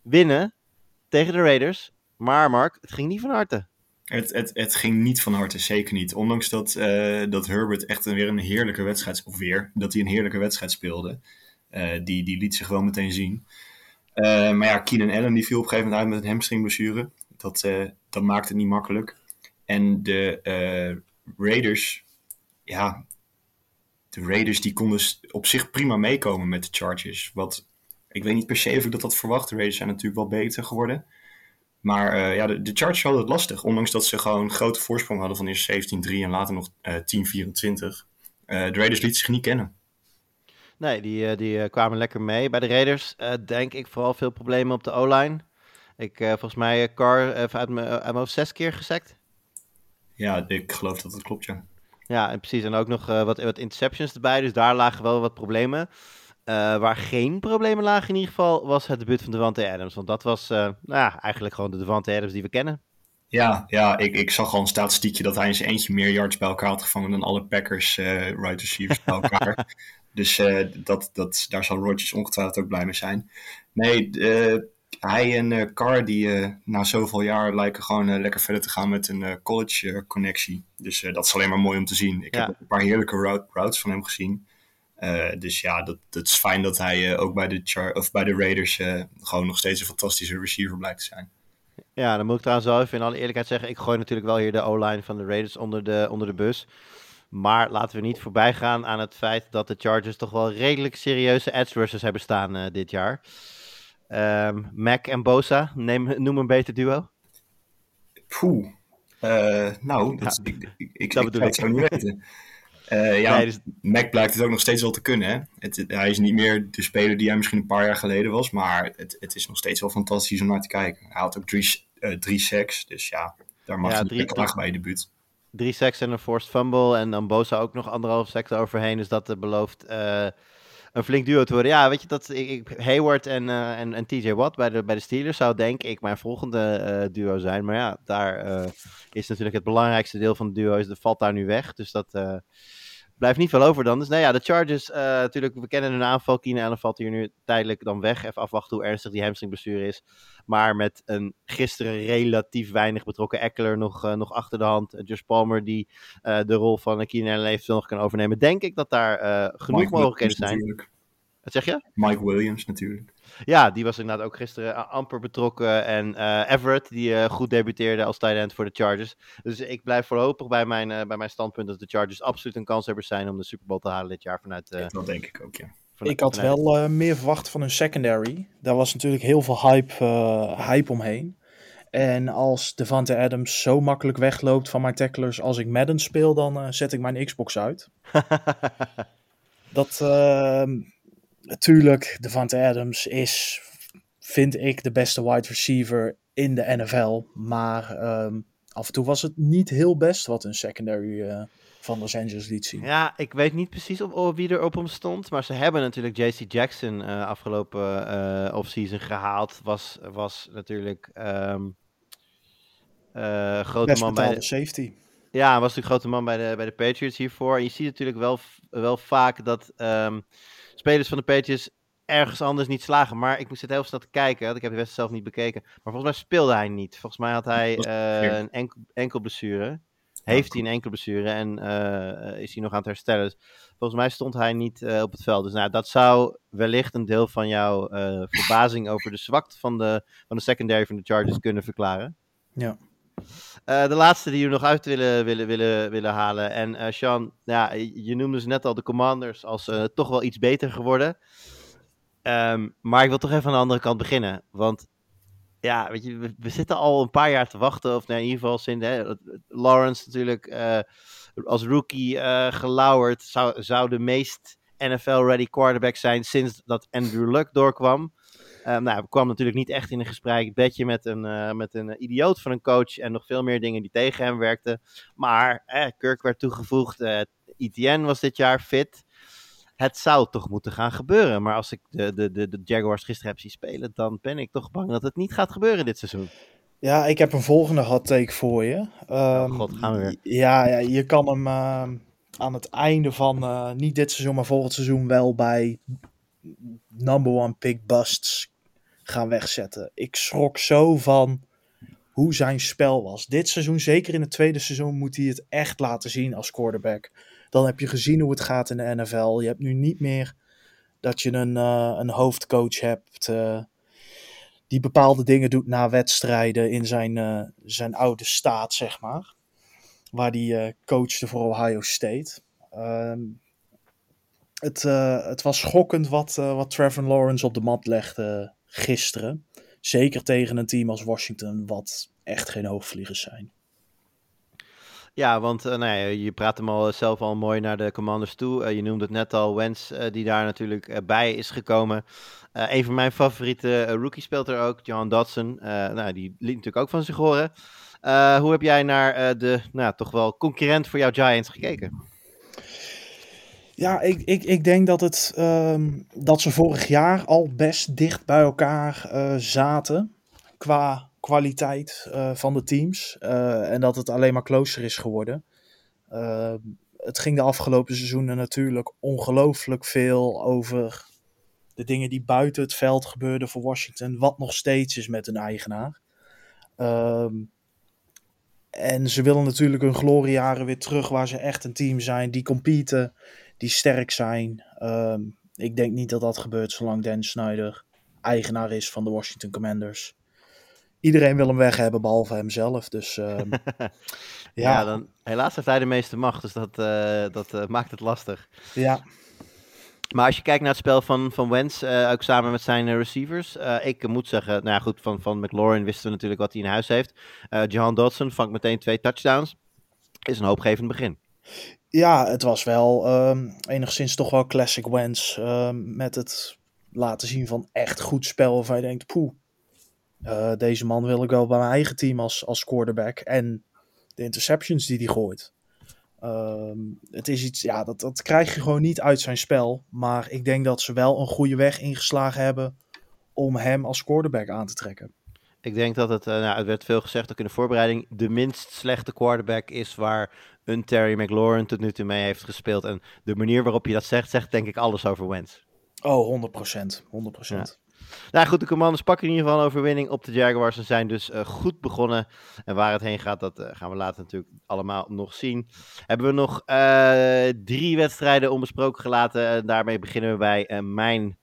[SPEAKER 1] winnen tegen de Raiders. Maar Mark, het ging niet van harte.
[SPEAKER 2] Het, het, het ging niet van harte, zeker niet. Ondanks dat, dat Herbert echt weer een heerlijke wedstrijd, of weer, dat hij een heerlijke wedstrijd speelde. Die, die liet zich wel meteen zien. Maar ja, Keenan Allen die viel op een gegeven moment uit met een hamstringblessure. Dat, eh, dat maakt het niet makkelijk. En de eh, Raiders, ja, de Raiders die konden op zich prima meekomen met de Chargers. Wat, ik weet niet per se of ik dat had verwacht. De Raiders zijn natuurlijk wel beter geworden. Maar eh, ja, de, de Chargers hadden het lastig. Ondanks dat ze gewoon grote voorsprong hadden van eerst 17-3 en later nog eh 10-24. Eh, de Raiders lieten zich niet kennen.
[SPEAKER 1] Nee, die, die kwamen lekker mee. Bij de Raiders denk ik vooral veel problemen op de O-line. Ik, eh, volgens mij, eh, Carr even uit mijn uit mijn hoofd zes keer gesekt.
[SPEAKER 2] Ja, ik geloof dat dat klopt, ja.
[SPEAKER 1] Ja, en precies. En ook nog eh, wat, wat interceptions erbij. Dus daar lagen wel wat problemen. Waar geen problemen lagen in ieder geval, was het debuut van Devante Adams. Want dat was nou ja, eigenlijk gewoon de Devante Adams die we kennen.
[SPEAKER 2] Ja, ja ik, ik zag al een statistiekje dat hij in zijn eentje meer yards bij elkaar had gevangen dan alle Packers right receivers bij elkaar. [LAUGHS] dus dat, dat, daar zal Rodgers ongetwijfeld ook blij mee zijn. Nee, eh, hij en eh Carr die eh, na zoveel jaar lijken gewoon eh, lekker verder te gaan met een college connectie. Dus dat is alleen maar mooi om te zien. Ik
[SPEAKER 1] Ja.
[SPEAKER 2] heb ook een paar heerlijke route, routes van hem gezien. Dus ja, dat, dat is fijn dat hij ook bij de, Char of bij de Raiders gewoon nog steeds een fantastische receiver blijkt te zijn.
[SPEAKER 1] Ja, dan moet ik trouwens wel even in alle eerlijkheid zeggen. Ik gooi natuurlijk wel hier de O-line van de Raiders onder de, onder de bus. Maar laten we niet voorbij gaan aan het feit dat de Chargers toch wel redelijk serieuze edge rushers hebben staan dit jaar. Ehm, Mac en Bosa, neem, noem een beter duo.
[SPEAKER 2] Poeh. Eh, nou, dat,
[SPEAKER 1] Ja,
[SPEAKER 2] ik, ik, ik,
[SPEAKER 1] dat
[SPEAKER 2] ik
[SPEAKER 1] bedoel
[SPEAKER 2] zou het zo niet weten. Eh, ja,
[SPEAKER 1] Nee, dus-
[SPEAKER 2] Mac blijkt het ook nog steeds wel te kunnen. Hè? Het, het- hij is niet meer de speler die hij misschien een paar jaar geleden was. Maar het, het is nog steeds wel fantastisch om naar te kijken. Hij had ook drie, eh, drie sacks. Dus ja, daar mag
[SPEAKER 1] Ja, drie-
[SPEAKER 2] klagen bij je debuut.
[SPEAKER 1] Drie sacks en een forced fumble. En dan Bosa ook nog anderhalf sack overheen. Dus dat eh, belooft eh, een flink duo te worden. Ja, weet je, dat, ik, Hayward en, eh, en, TJ Watt bij de, bij de Steelers zou denk ik mijn volgende eh, duo zijn. Maar ja, daar eh, is natuurlijk het belangrijkste deel van het duo. Is, valt daar nu weg. Dus dat blijft niet veel over dan. Dus nou ja, de Chargers, eh, natuurlijk, we kennen hun aanval. Keenan Allen valt hier nu tijdelijk dan weg. Even afwachten hoe ernstig die hamstringblessure is. Maar met een gisteren relatief weinig betrokken Eckler nog, eh, nog achter de hand. Uh, Josh Palmer die eh, de rol van Keenan Allen eventueel nog kan overnemen. Denk ik dat daar eh, genoeg
[SPEAKER 2] Mike
[SPEAKER 1] mogelijkheden
[SPEAKER 2] Williams
[SPEAKER 1] zijn.
[SPEAKER 2] natuurlijk.
[SPEAKER 1] Wat zeg je?
[SPEAKER 2] Mike Williams natuurlijk.
[SPEAKER 1] Ja, die was inderdaad ook gisteren a- amper betrokken. En eh, Everett, die eh, goed debuteerde als tight end voor de Chargers. Dus ik blijf voorlopig bij mijn, eh, bij mijn standpunt dat de Chargers absoluut een kanshebbers zijn om de Super Bowl te halen dit jaar vanuit... eh,
[SPEAKER 2] Dat denk ik ook, ja.
[SPEAKER 1] vanuit-
[SPEAKER 3] Ik had
[SPEAKER 1] vanuit-
[SPEAKER 3] wel eh, meer verwacht van hun secondary. Daar was natuurlijk heel veel hype, eh, hype omheen. En als Devante Adams zo makkelijk wegloopt van mijn tacklers als ik Madden speel, dan eh, zet ik mijn Xbox uit. [LAUGHS] Dat, ehm, natuurlijk, Devante Adams is, vind ik, de beste wide receiver in de NFL. Maar ehm, af en toe was het niet heel best wat een secondary eh, van Los Angeles liet zien.
[SPEAKER 1] Ja, ik weet niet precies op, op wie er op hem stond. Maar ze hebben natuurlijk JC Jackson eh, afgelopen eh offseason gehaald. Was, was natuurlijk ehm eh, grote
[SPEAKER 3] Best
[SPEAKER 1] man bij de,
[SPEAKER 3] safety.
[SPEAKER 1] Ja, was natuurlijk grote man bij de, bij de Patriots hiervoor. En je ziet natuurlijk wel, wel vaak dat ehm, spelers van de Patriots ergens anders niet slagen. Maar ik moest het heel snel te kijken, want ik heb de wedstrijd zelf niet bekeken. Maar volgens mij speelde hij niet. Volgens mij had hij eh, een enkel, enkel blessure. Heeft hij een enkel blessure en eh, is hij nog aan het herstellen. Dus volgens mij stond hij niet eh, op het veld. Dus nou, dat zou wellicht een deel van jouw verbazing over de zwakte van de, van de secondary van de Chargers kunnen verklaren.
[SPEAKER 3] Ja.
[SPEAKER 1] Eh, de laatste die we nog uit willen, willen, willen, willen halen. En eh Sean, ja, je noemde ze net al de Commanders als eh, toch wel iets beter geworden. Ehm, maar ik wil toch even aan de andere kant beginnen. Want ja, weet je, we, zitten al een paar jaar te wachten. Of nou, in ieder geval sinds hè, Lawrence natuurlijk als rookie gelauwerd. Zou, zou de meest NFL-ready quarterback zijn sinds dat Andrew Luck doorkwam. Ehm, nou, kwam natuurlijk niet echt in een gesprek bedje met een, eh, met een idioot van een coach en nog veel meer dingen die tegen hem werkten. Maar eh, Kirk werd toegevoegd, ETN was dit jaar fit. Het zou toch moeten gaan gebeuren. Maar als ik de, de, de, de Jaguars gisteren heb zien spelen, dan ben ik toch bang dat het niet gaat gebeuren dit seizoen.
[SPEAKER 3] Ja, ik heb een volgende hot take voor je. Ehm,
[SPEAKER 1] Oh god, gaan we weer.
[SPEAKER 3] Ja, ja je kan hem ehm, aan het einde van, eh, niet dit seizoen, maar volgend seizoen wel bij number one pick busts gaan wegzetten. Ik schrok zo van hoe zijn spel was. Dit seizoen, zeker in het tweede seizoen, moet hij het echt laten zien als quarterback. Dan heb je gezien hoe het gaat in de NFL. Je hebt nu niet meer dat je een, eh, een hoofdcoach hebt eh, die bepaalde dingen doet na wedstrijden in zijn, eh, zijn oude staat, zeg maar. Waar die coachte voor Ohio State. Ehm, het, het was schokkend wat, wat Trevor Lawrence op de mat legde gisteren. Zeker tegen een team als Washington, wat echt geen hoogvliegers zijn.
[SPEAKER 1] Ja, want eh, nou ja, je praat hem al zelf al mooi naar de commanders toe. Eh, je noemde het net al, Wens, eh, die daar natuurlijk bij is gekomen. Een van mijn favoriete rookies speelt er ook, John Dodson. Nou, die liet natuurlijk ook van zich horen. Hoe heb jij naar de, nou, toch wel concurrent voor jouw Giants gekeken?
[SPEAKER 3] Ja, ik, ik, ik denk dat, het, ehm, dat ze vorig jaar al best dicht bij elkaar eh, zaten. Qua kwaliteit eh, van de teams. Eh, en dat het alleen maar closer is geworden. Ehm, het ging de afgelopen seizoenen natuurlijk ongelooflijk veel over de dingen die buiten het veld gebeurden voor Washington. Wat nog steeds is met hun eigenaar. Ehm, en ze willen natuurlijk hun gloriejaren weer terug waar ze echt een team zijn die competen die sterk zijn. Ehm, ik denk niet dat dat gebeurt zolang Dan Snyder eigenaar is van de Washington Commanders. Iedereen wil hem weg hebben, behalve hemzelf. Dus ehm, [LAUGHS]
[SPEAKER 1] Ja,
[SPEAKER 3] ja,
[SPEAKER 1] dan, helaas heeft hij de meeste macht, dus dat, eh, dat eh, maakt het lastig.
[SPEAKER 3] ja,
[SPEAKER 1] Maar als je kijkt naar het spel van, van Wentz, eh, ook samen met zijn receivers. ik moet zeggen, nou ja, goed, van, van McLaurin wisten we natuurlijk wat hij in huis heeft. Jahan Dodson vangt meteen twee touchdowns. Is een hoopgevend begin.
[SPEAKER 3] Ja, het was wel ehm, enigszins toch wel classic Wentz. ehm, met het laten zien van echt goed spel. Waarvan je denkt, poeh, eh, deze man wil ik wel bij mijn eigen team als, als quarterback. En de interceptions die hij gooit. Ehm, het is iets, ja, dat, dat krijg je gewoon niet uit zijn spel. Maar ik denk dat ze wel een goede weg ingeslagen hebben om hem als quarterback aan te trekken.
[SPEAKER 1] Ik denk dat het, eh, nou, het werd veel gezegd ook in de voorbereiding, de minst slechte quarterback is waar een Terry McLaurin tot nu toe mee heeft gespeeld. En de manier waarop je dat zegt, zegt denk ik alles over Wentz.
[SPEAKER 3] Oh, 100%. 100%.
[SPEAKER 1] Nou goed, de Commanders pakken in ieder geval een overwinning op de Jaguars en zijn dus eh, goed begonnen. En waar het heen gaat, dat eh, gaan we later natuurlijk allemaal nog zien. Hebben we nog eh, drie wedstrijden onbesproken gelaten. En daarmee beginnen we bij mijn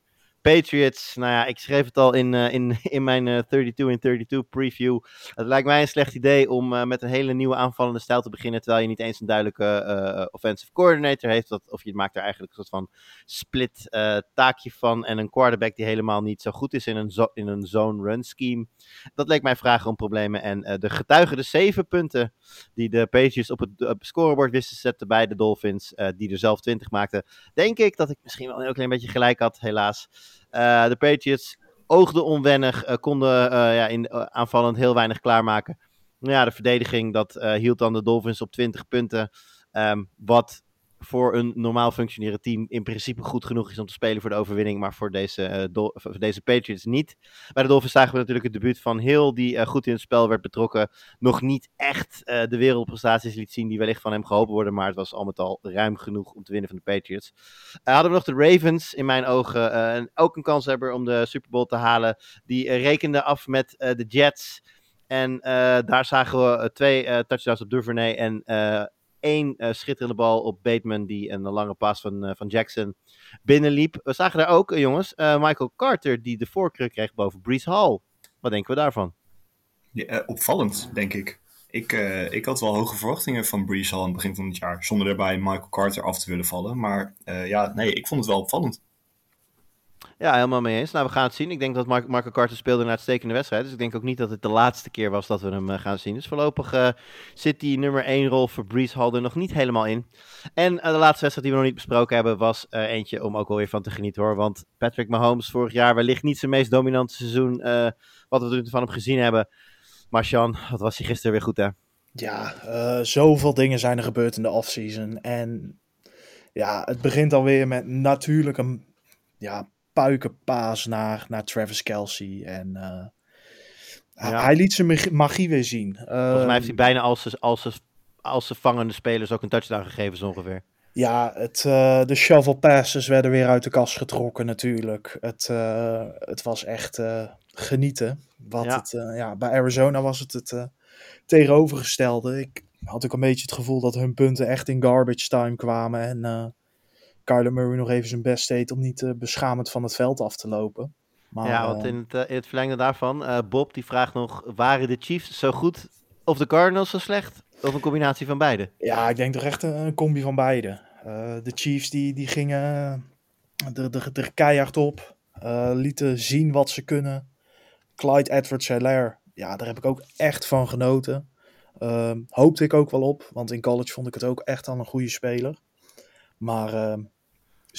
[SPEAKER 1] Patriots. Nou ja, ik schreef het al in, eh, in, [LAUGHS] in mijn eh, 32 in 32 preview. Het lijkt mij een slecht idee om eh, met een hele nieuwe aanvallende stijl te beginnen. Terwijl je niet eens een duidelijke eh, offensive coordinator heeft. Dat, of je maakt er eigenlijk een soort van split eh, taakje van. En een quarterback die helemaal niet zo goed is in een, in een zone run scheme. Dat leek mij vragen om problemen. En eh, de getuigen de zeven punten die de Patriots op het, op scorebord wisten te zetten bij de Dolphins. eh, die er zelf 20 maakten. Denk ik dat ik misschien wel een klein beetje gelijk had, helaas. Eh, de Patriots oogden onwennig, eh, konden eh, ja, in, aanvallend heel weinig klaarmaken. Nou ja, de verdediging dat hield dan de Dolphins op 20 punten. Ehm, wat voor een normaal functionerend team in principe goed genoeg is om te spelen voor de overwinning, maar voor deze, eh, voor deze Patriots niet. Bij de Dolphins zagen we natuurlijk het debuut van Hill, die eh, goed in het spel werd betrokken. Nog niet echt eh, de wereldprestaties liet zien die wellicht van hem gehopen worden, maar het was al met al ruim genoeg om te winnen van de Patriots. Hadden we nog de Ravens, in mijn ogen en ook een kanshebber om de Super Bowl te halen. Die rekenden af met de Jets. En daar zagen we twee touchdowns op Duvernay en één eh, schitterende bal op Bateman, die een lange pas van, eh, van Jackson binnenliep. We zagen daar ook, eh, jongens, Michael Carter, die de voorkeur kreeg boven Brees Hall. Wat denken we daarvan?
[SPEAKER 2] Opvallend, denk ik. Ik, ik had wel hoge verwachtingen van Brees Hall aan het begin van het jaar. Zonder daarbij Michael Carter af te willen vallen. Maar ja, nee, ik vond het wel opvallend.
[SPEAKER 1] Ja, helemaal mee eens. Nou, we gaan het zien. Ik denk dat Mar Marco Carter speelde een uitstekende wedstrijd. Dus ik denk ook niet dat het de laatste keer was dat we hem eh, gaan zien. Dus voorlopig eh, zit die nummer 1 rol voor Breeze Hall er nog niet helemaal in. En eh, de laatste wedstrijd die we nog niet besproken hebben was eentje om ook alweer van te genieten hoor. Want Patrick Mahomes vorig jaar wellicht niet zijn meest dominante seizoen wat we van hem gezien hebben. Maar Sean, wat was hij gisteren weer goed hè?
[SPEAKER 3] Ja, zoveel dingen zijn er gebeurd in de offseason. En ja, het begint alweer met natuurlijk een ja, puikenpaas naar, naar Travis Kelsey. En eh, hij-
[SPEAKER 1] Ja.
[SPEAKER 3] hij liet zijn mag- magie weer zien.
[SPEAKER 1] Volgens mij heeft hij
[SPEAKER 3] Ehm,
[SPEAKER 1] bijna als ze, als ze, als ze vangende spelers ook een touchdown gegeven zo ongeveer.
[SPEAKER 3] Ja, het, eh, de shovel passes werden weer uit de kast getrokken natuurlijk. Het, eh, het was echt genieten. Wat
[SPEAKER 1] Ja.
[SPEAKER 3] Het, ja, bij Arizona was het het tegenovergestelde. Ik had ook een beetje het gevoel dat hun punten echt in garbage time kwamen. En Kyler Murray nog even zijn best deed om niet eh, beschamend van het veld af te lopen. Maar,
[SPEAKER 1] ja, want
[SPEAKER 3] eh,
[SPEAKER 1] in het, eh, in het verlengde daarvan, Bob die vraagt nog, waren de Chiefs zo goed of de Cardinals zo slecht? Of een combinatie van beide?
[SPEAKER 3] Ja, ik denk toch echt een, een combi van beide. De Chiefs die, die gingen eh, er, er, er keihard op. lieten zien wat ze kunnen. Clyde Edwards-Helaire, ja, daar heb ik ook echt van genoten. Ehm, hoopte ik ook wel op, want in college vond ik het ook echt al een goede speler. Maar ehm,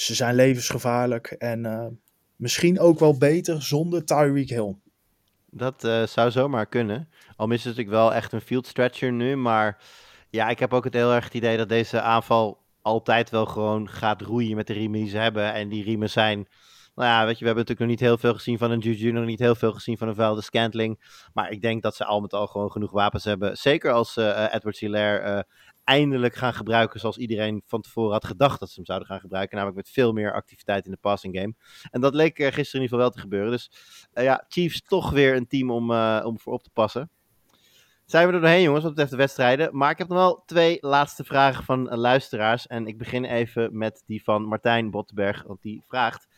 [SPEAKER 3] ze zijn levensgevaarlijk en eh, misschien ook wel beter zonder Tyreek Hill.
[SPEAKER 1] Dat eh, zou zomaar kunnen. Al mis het natuurlijk wel echt een field stretcher nu. Maar ja, ik heb ook het heel erg het idee dat deze aanval altijd wel gewoon gaat roeien met de riemen die ze hebben. En die riemen zijn... Nou ja, weet je, we hebben natuurlijk nog niet heel veel gezien van een Juju, nog niet heel veel gezien van een vuilde Scantling. Maar ik denk dat ze al met al gewoon genoeg wapens hebben. Zeker als eh, Edward Hilaire eindelijk gaan gebruiken zoals iedereen van tevoren had gedacht dat ze hem zouden gaan gebruiken. Namelijk met veel meer activiteit in de passing game. En dat leek eh, gisteren in ieder geval wel te gebeuren. Dus eh, ja, Chiefs toch weer een team om, eh, om voor op te passen. Zijn we er doorheen, jongens, wat betreft de wedstrijden. Maar ik heb nog wel twee laatste vragen van luisteraars. En ik begin even met die van Martijn Bottenberg, want die vraagt.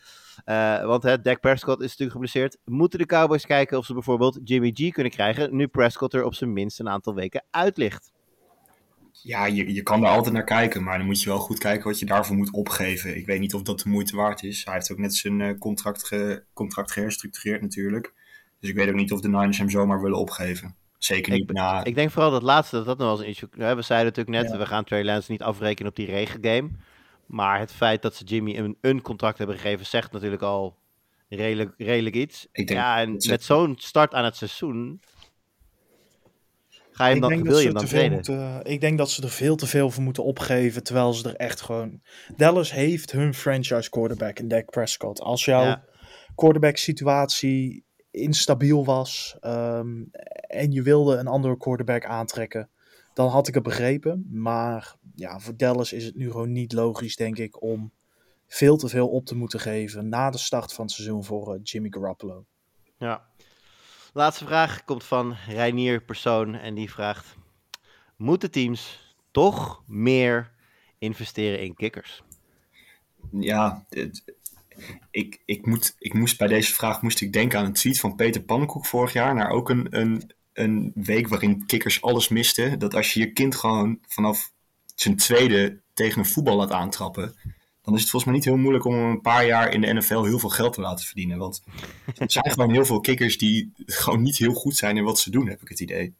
[SPEAKER 1] want hè, Dak Prescott is natuurlijk geblesseerd. Moeten de Cowboys kijken of ze bijvoorbeeld Jimmy G kunnen krijgen, nu Prescott er op zijn minst een aantal weken uit ligt?
[SPEAKER 2] Ja, je, je kan daar altijd naar kijken, maar dan moet je wel goed kijken wat je daarvoor moet opgeven. Ik weet niet of dat de moeite waard is. Hij heeft ook net zijn eh, contract, ge, contract geherstructureerd natuurlijk. Dus ik weet ook niet of de Niners hem zomaar willen opgeven. Zeker niet
[SPEAKER 1] Ik-
[SPEAKER 2] na...
[SPEAKER 1] Ik denk vooral dat laatste, dat dat nog wel eens een issue... hè, We zeiden natuurlijk net,
[SPEAKER 3] Ja.
[SPEAKER 1] we gaan Trey Lance niet afrekenen op die regengame. Maar het feit dat ze Jimmy een, een contract hebben gegeven, zegt natuurlijk al redelijk, redelijk iets.
[SPEAKER 2] Ik denk
[SPEAKER 1] ja, en met zo'n start aan het seizoen... Ga je hem
[SPEAKER 3] Ik
[SPEAKER 1] dan,
[SPEAKER 3] denk,
[SPEAKER 1] wil
[SPEAKER 3] dat
[SPEAKER 1] je
[SPEAKER 3] ze
[SPEAKER 1] hem dan traden?
[SPEAKER 3] moeten, ik denk dat ze er veel te veel voor moeten opgeven, terwijl ze er echt gewoon... Dallas heeft hun franchise quarterback in Dak Prescott. Als jouw
[SPEAKER 1] Ja.
[SPEAKER 3] quarterback situatie instabiel was ehm, en je wilde een andere quarterback aantrekken, dan had ik het begrepen. Maar ja, voor Dallas is het nu gewoon niet logisch, denk ik, om veel te veel op te moeten geven na de start van het seizoen voor eh, Jimmy Garoppolo.
[SPEAKER 1] Ja. Laatste vraag komt van Reinier Persoon en die vraagt... Moeten teams toch meer investeren in kikkers?
[SPEAKER 2] Ja, ik, ik, moet, ik moest bij deze vraag moest ik denken aan een tweet van Peter Pannenkoek vorig jaar. Naar ook een, een, een week waarin kikkers alles misten. Dat als je je kind gewoon vanaf zijn tweede tegen een voetbal laat aantrappen. Dan is het volgens mij niet heel moeilijk om een paar jaar in de NFL heel veel geld te laten verdienen. Want er zijn [LAUGHS] gewoon heel veel kikkers die gewoon niet heel goed zijn in wat ze doen, heb ik het idee.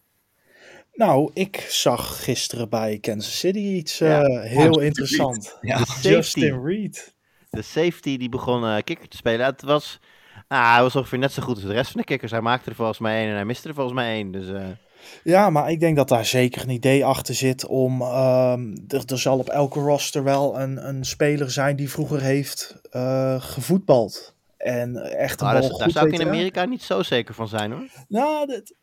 [SPEAKER 3] Nou, ik zag gisteren bij Kansas City iets
[SPEAKER 1] Ja.
[SPEAKER 3] eh, heel
[SPEAKER 2] Justin
[SPEAKER 3] interessant.
[SPEAKER 2] Ja.
[SPEAKER 3] Justin Reed.
[SPEAKER 1] De safety die begon eh, kikker te spelen. Het was, nou, hij was ongeveer net zo goed als de rest van de kikkers. Hij maakte er volgens mij één en hij miste er volgens mij één. Dus eh,
[SPEAKER 3] Ja, maar ik denk dat daar zeker een idee achter zit om. ehm, er, er zal op elke roster wel een, een speler zijn die vroeger heeft eh, gevoetbald. En echt een bal
[SPEAKER 1] daar, zou ik in Amerika niet zo zeker van zijn hoor.
[SPEAKER 3] Nou, dit-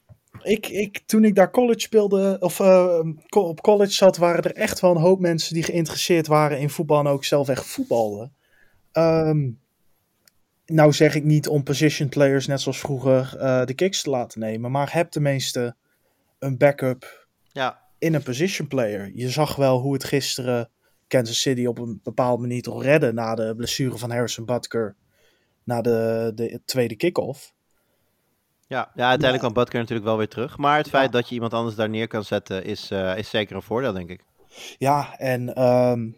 [SPEAKER 3] ik, ik, toen ik daar college speelde, of eh, co- op college zat, waren er echt wel een hoop mensen die geïnteresseerd waren in voetbal en ook zelf echt voetbalden. Ehm, nou zeg ik niet om position players net zoals vroeger eh, de kicks te laten nemen, maar heb tenminste een backup
[SPEAKER 1] Ja,
[SPEAKER 3] in een position player. Je zag wel hoe het gisteren Kansas City op een bepaalde manier toch redde na de blessure van Harrison Butker na de, de tweede kick-off.
[SPEAKER 1] ja. ja uiteindelijk kwam Butker natuurlijk wel weer terug. Maar het feit dat je iemand anders daar neer kan zetten is, eh, is zeker een voordeel denk ik.
[SPEAKER 3] Ja, en ehm,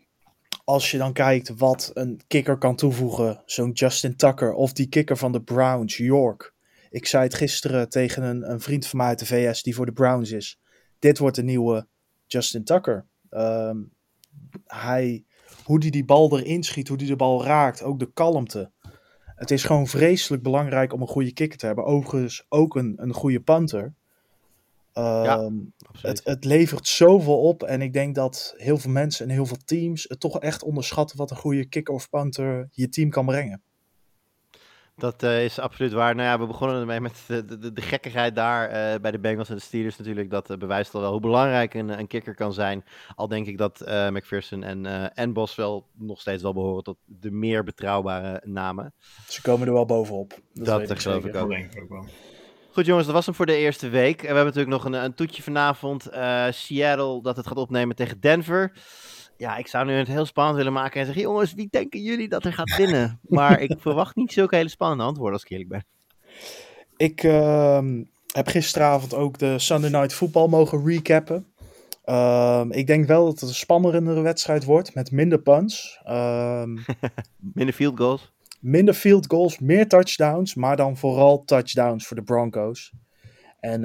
[SPEAKER 3] als je dan kijkt wat een kicker kan toevoegen, zo'n Justin Tucker of die kicker van de Browns, York. Ik zei het gisteren tegen een, een vriend van mij uit de VS die voor de Browns is. Dit wordt de nieuwe Justin Tucker. Ehm, hij, hoe hij die bal erin schiet, hoe hij de bal raakt, ook de kalmte. Het is gewoon vreselijk belangrijk om een goede kicker te hebben. Overigens ook een, een goede punter. Ehm,
[SPEAKER 1] Absoluut.
[SPEAKER 3] het, het levert zoveel op. En ik denk dat heel veel mensen en heel veel teams het toch echt onderschatten wat een goede kicker of punter je team kan brengen.
[SPEAKER 1] Dat eh, is absoluut waar. Nou ja, we begonnen ermee met de, de, de gekkigheid daar eh, bij de Bengals en de Steelers natuurlijk. Dat eh, bewijst al wel hoe belangrijk een, een kicker kan zijn. Al denk ik dat eh, McPherson en, eh en Bos wel nog steeds wel behoren tot de meer betrouwbare namen.
[SPEAKER 3] Ze komen er wel bovenop. Dat,
[SPEAKER 1] Dat, eh, geloof
[SPEAKER 3] zeker.
[SPEAKER 1] ik
[SPEAKER 2] Dat
[SPEAKER 1] ook.
[SPEAKER 2] denk ik ook wel.
[SPEAKER 1] Goed jongens, dat was hem voor de eerste week. En we hebben natuurlijk nog een, een toetje vanavond. Eh, Seattle dat het gaat opnemen tegen Denver. Ja, ik zou nu het heel spannend willen maken en zeggen... Jongens, wie denken jullie dat er gaat winnen? [LAUGHS] maar ik verwacht niet zulke hele spannende antwoorden als ik eerlijk ben.
[SPEAKER 3] Ik ehm, heb gisteravond ook de Sunday Night Football mogen recappen. Ehm, ik denk wel dat het een spannendere wedstrijd wordt met minder punts. Ehm, [LAUGHS]
[SPEAKER 1] Minder field goals.
[SPEAKER 3] minder field goals, meer touchdowns, maar dan vooral touchdowns voor de Broncos. En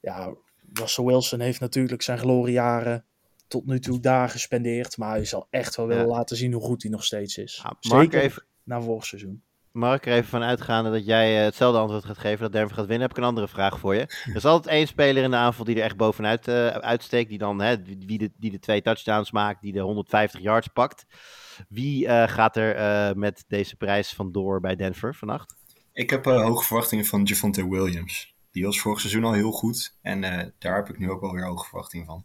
[SPEAKER 3] ja, Russell Wilson heeft natuurlijk zijn gloriejaren tot nu toe daar gespendeerd. Maar hij zal echt wel willen
[SPEAKER 1] Ja.
[SPEAKER 3] laten zien hoe goed hij nog steeds is.
[SPEAKER 1] Ja,
[SPEAKER 3] Zeker
[SPEAKER 1] even-
[SPEAKER 3] na vorig seizoen.
[SPEAKER 1] Mag ik er even van uitgaande dat jij eh, hetzelfde antwoord gaat geven, dat Denver gaat winnen, heb ik een andere vraag voor je. Er is altijd één speler in de aanval die er echt bovenuit eh, uitsteekt, die dan hè, wie de, die de twee touchdowns maakt, die de 150 yards pakt. Wie eh, gaat er eh, met deze prijs vandoor bij Denver vannacht?
[SPEAKER 2] Ik heb eh, hoge verwachtingen van Javonte Williams. Die was vorig seizoen al heel goed. En eh, daar heb ik nu ook wel weer hoge verwachtingen van.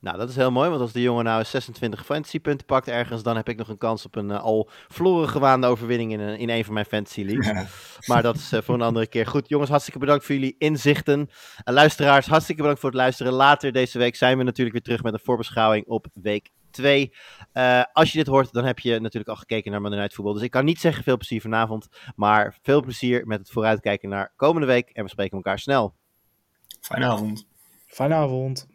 [SPEAKER 1] Nou, dat is heel mooi, want als de jongen nou 26 fantasypunten pakt ergens, dan heb ik nog een kans op een eh, al verloren gewaande overwinning in een, in een van mijn fantasy leagues.
[SPEAKER 2] Ja.
[SPEAKER 1] Maar dat is eh, voor een andere keer. Goed, jongens, hartstikke bedankt voor jullie inzichten. En luisteraars, hartstikke bedankt voor het luisteren. Later deze week zijn we natuurlijk weer terug met een voorbeschouwing op week 2. Eh, als je dit hoort, dan heb je natuurlijk al gekeken naar Monday Night Football. Dus ik kan niet zeggen veel plezier vanavond, maar veel plezier met het vooruitkijken naar komende week. En we spreken elkaar snel.
[SPEAKER 2] Fijne avond.
[SPEAKER 3] Fijne avond.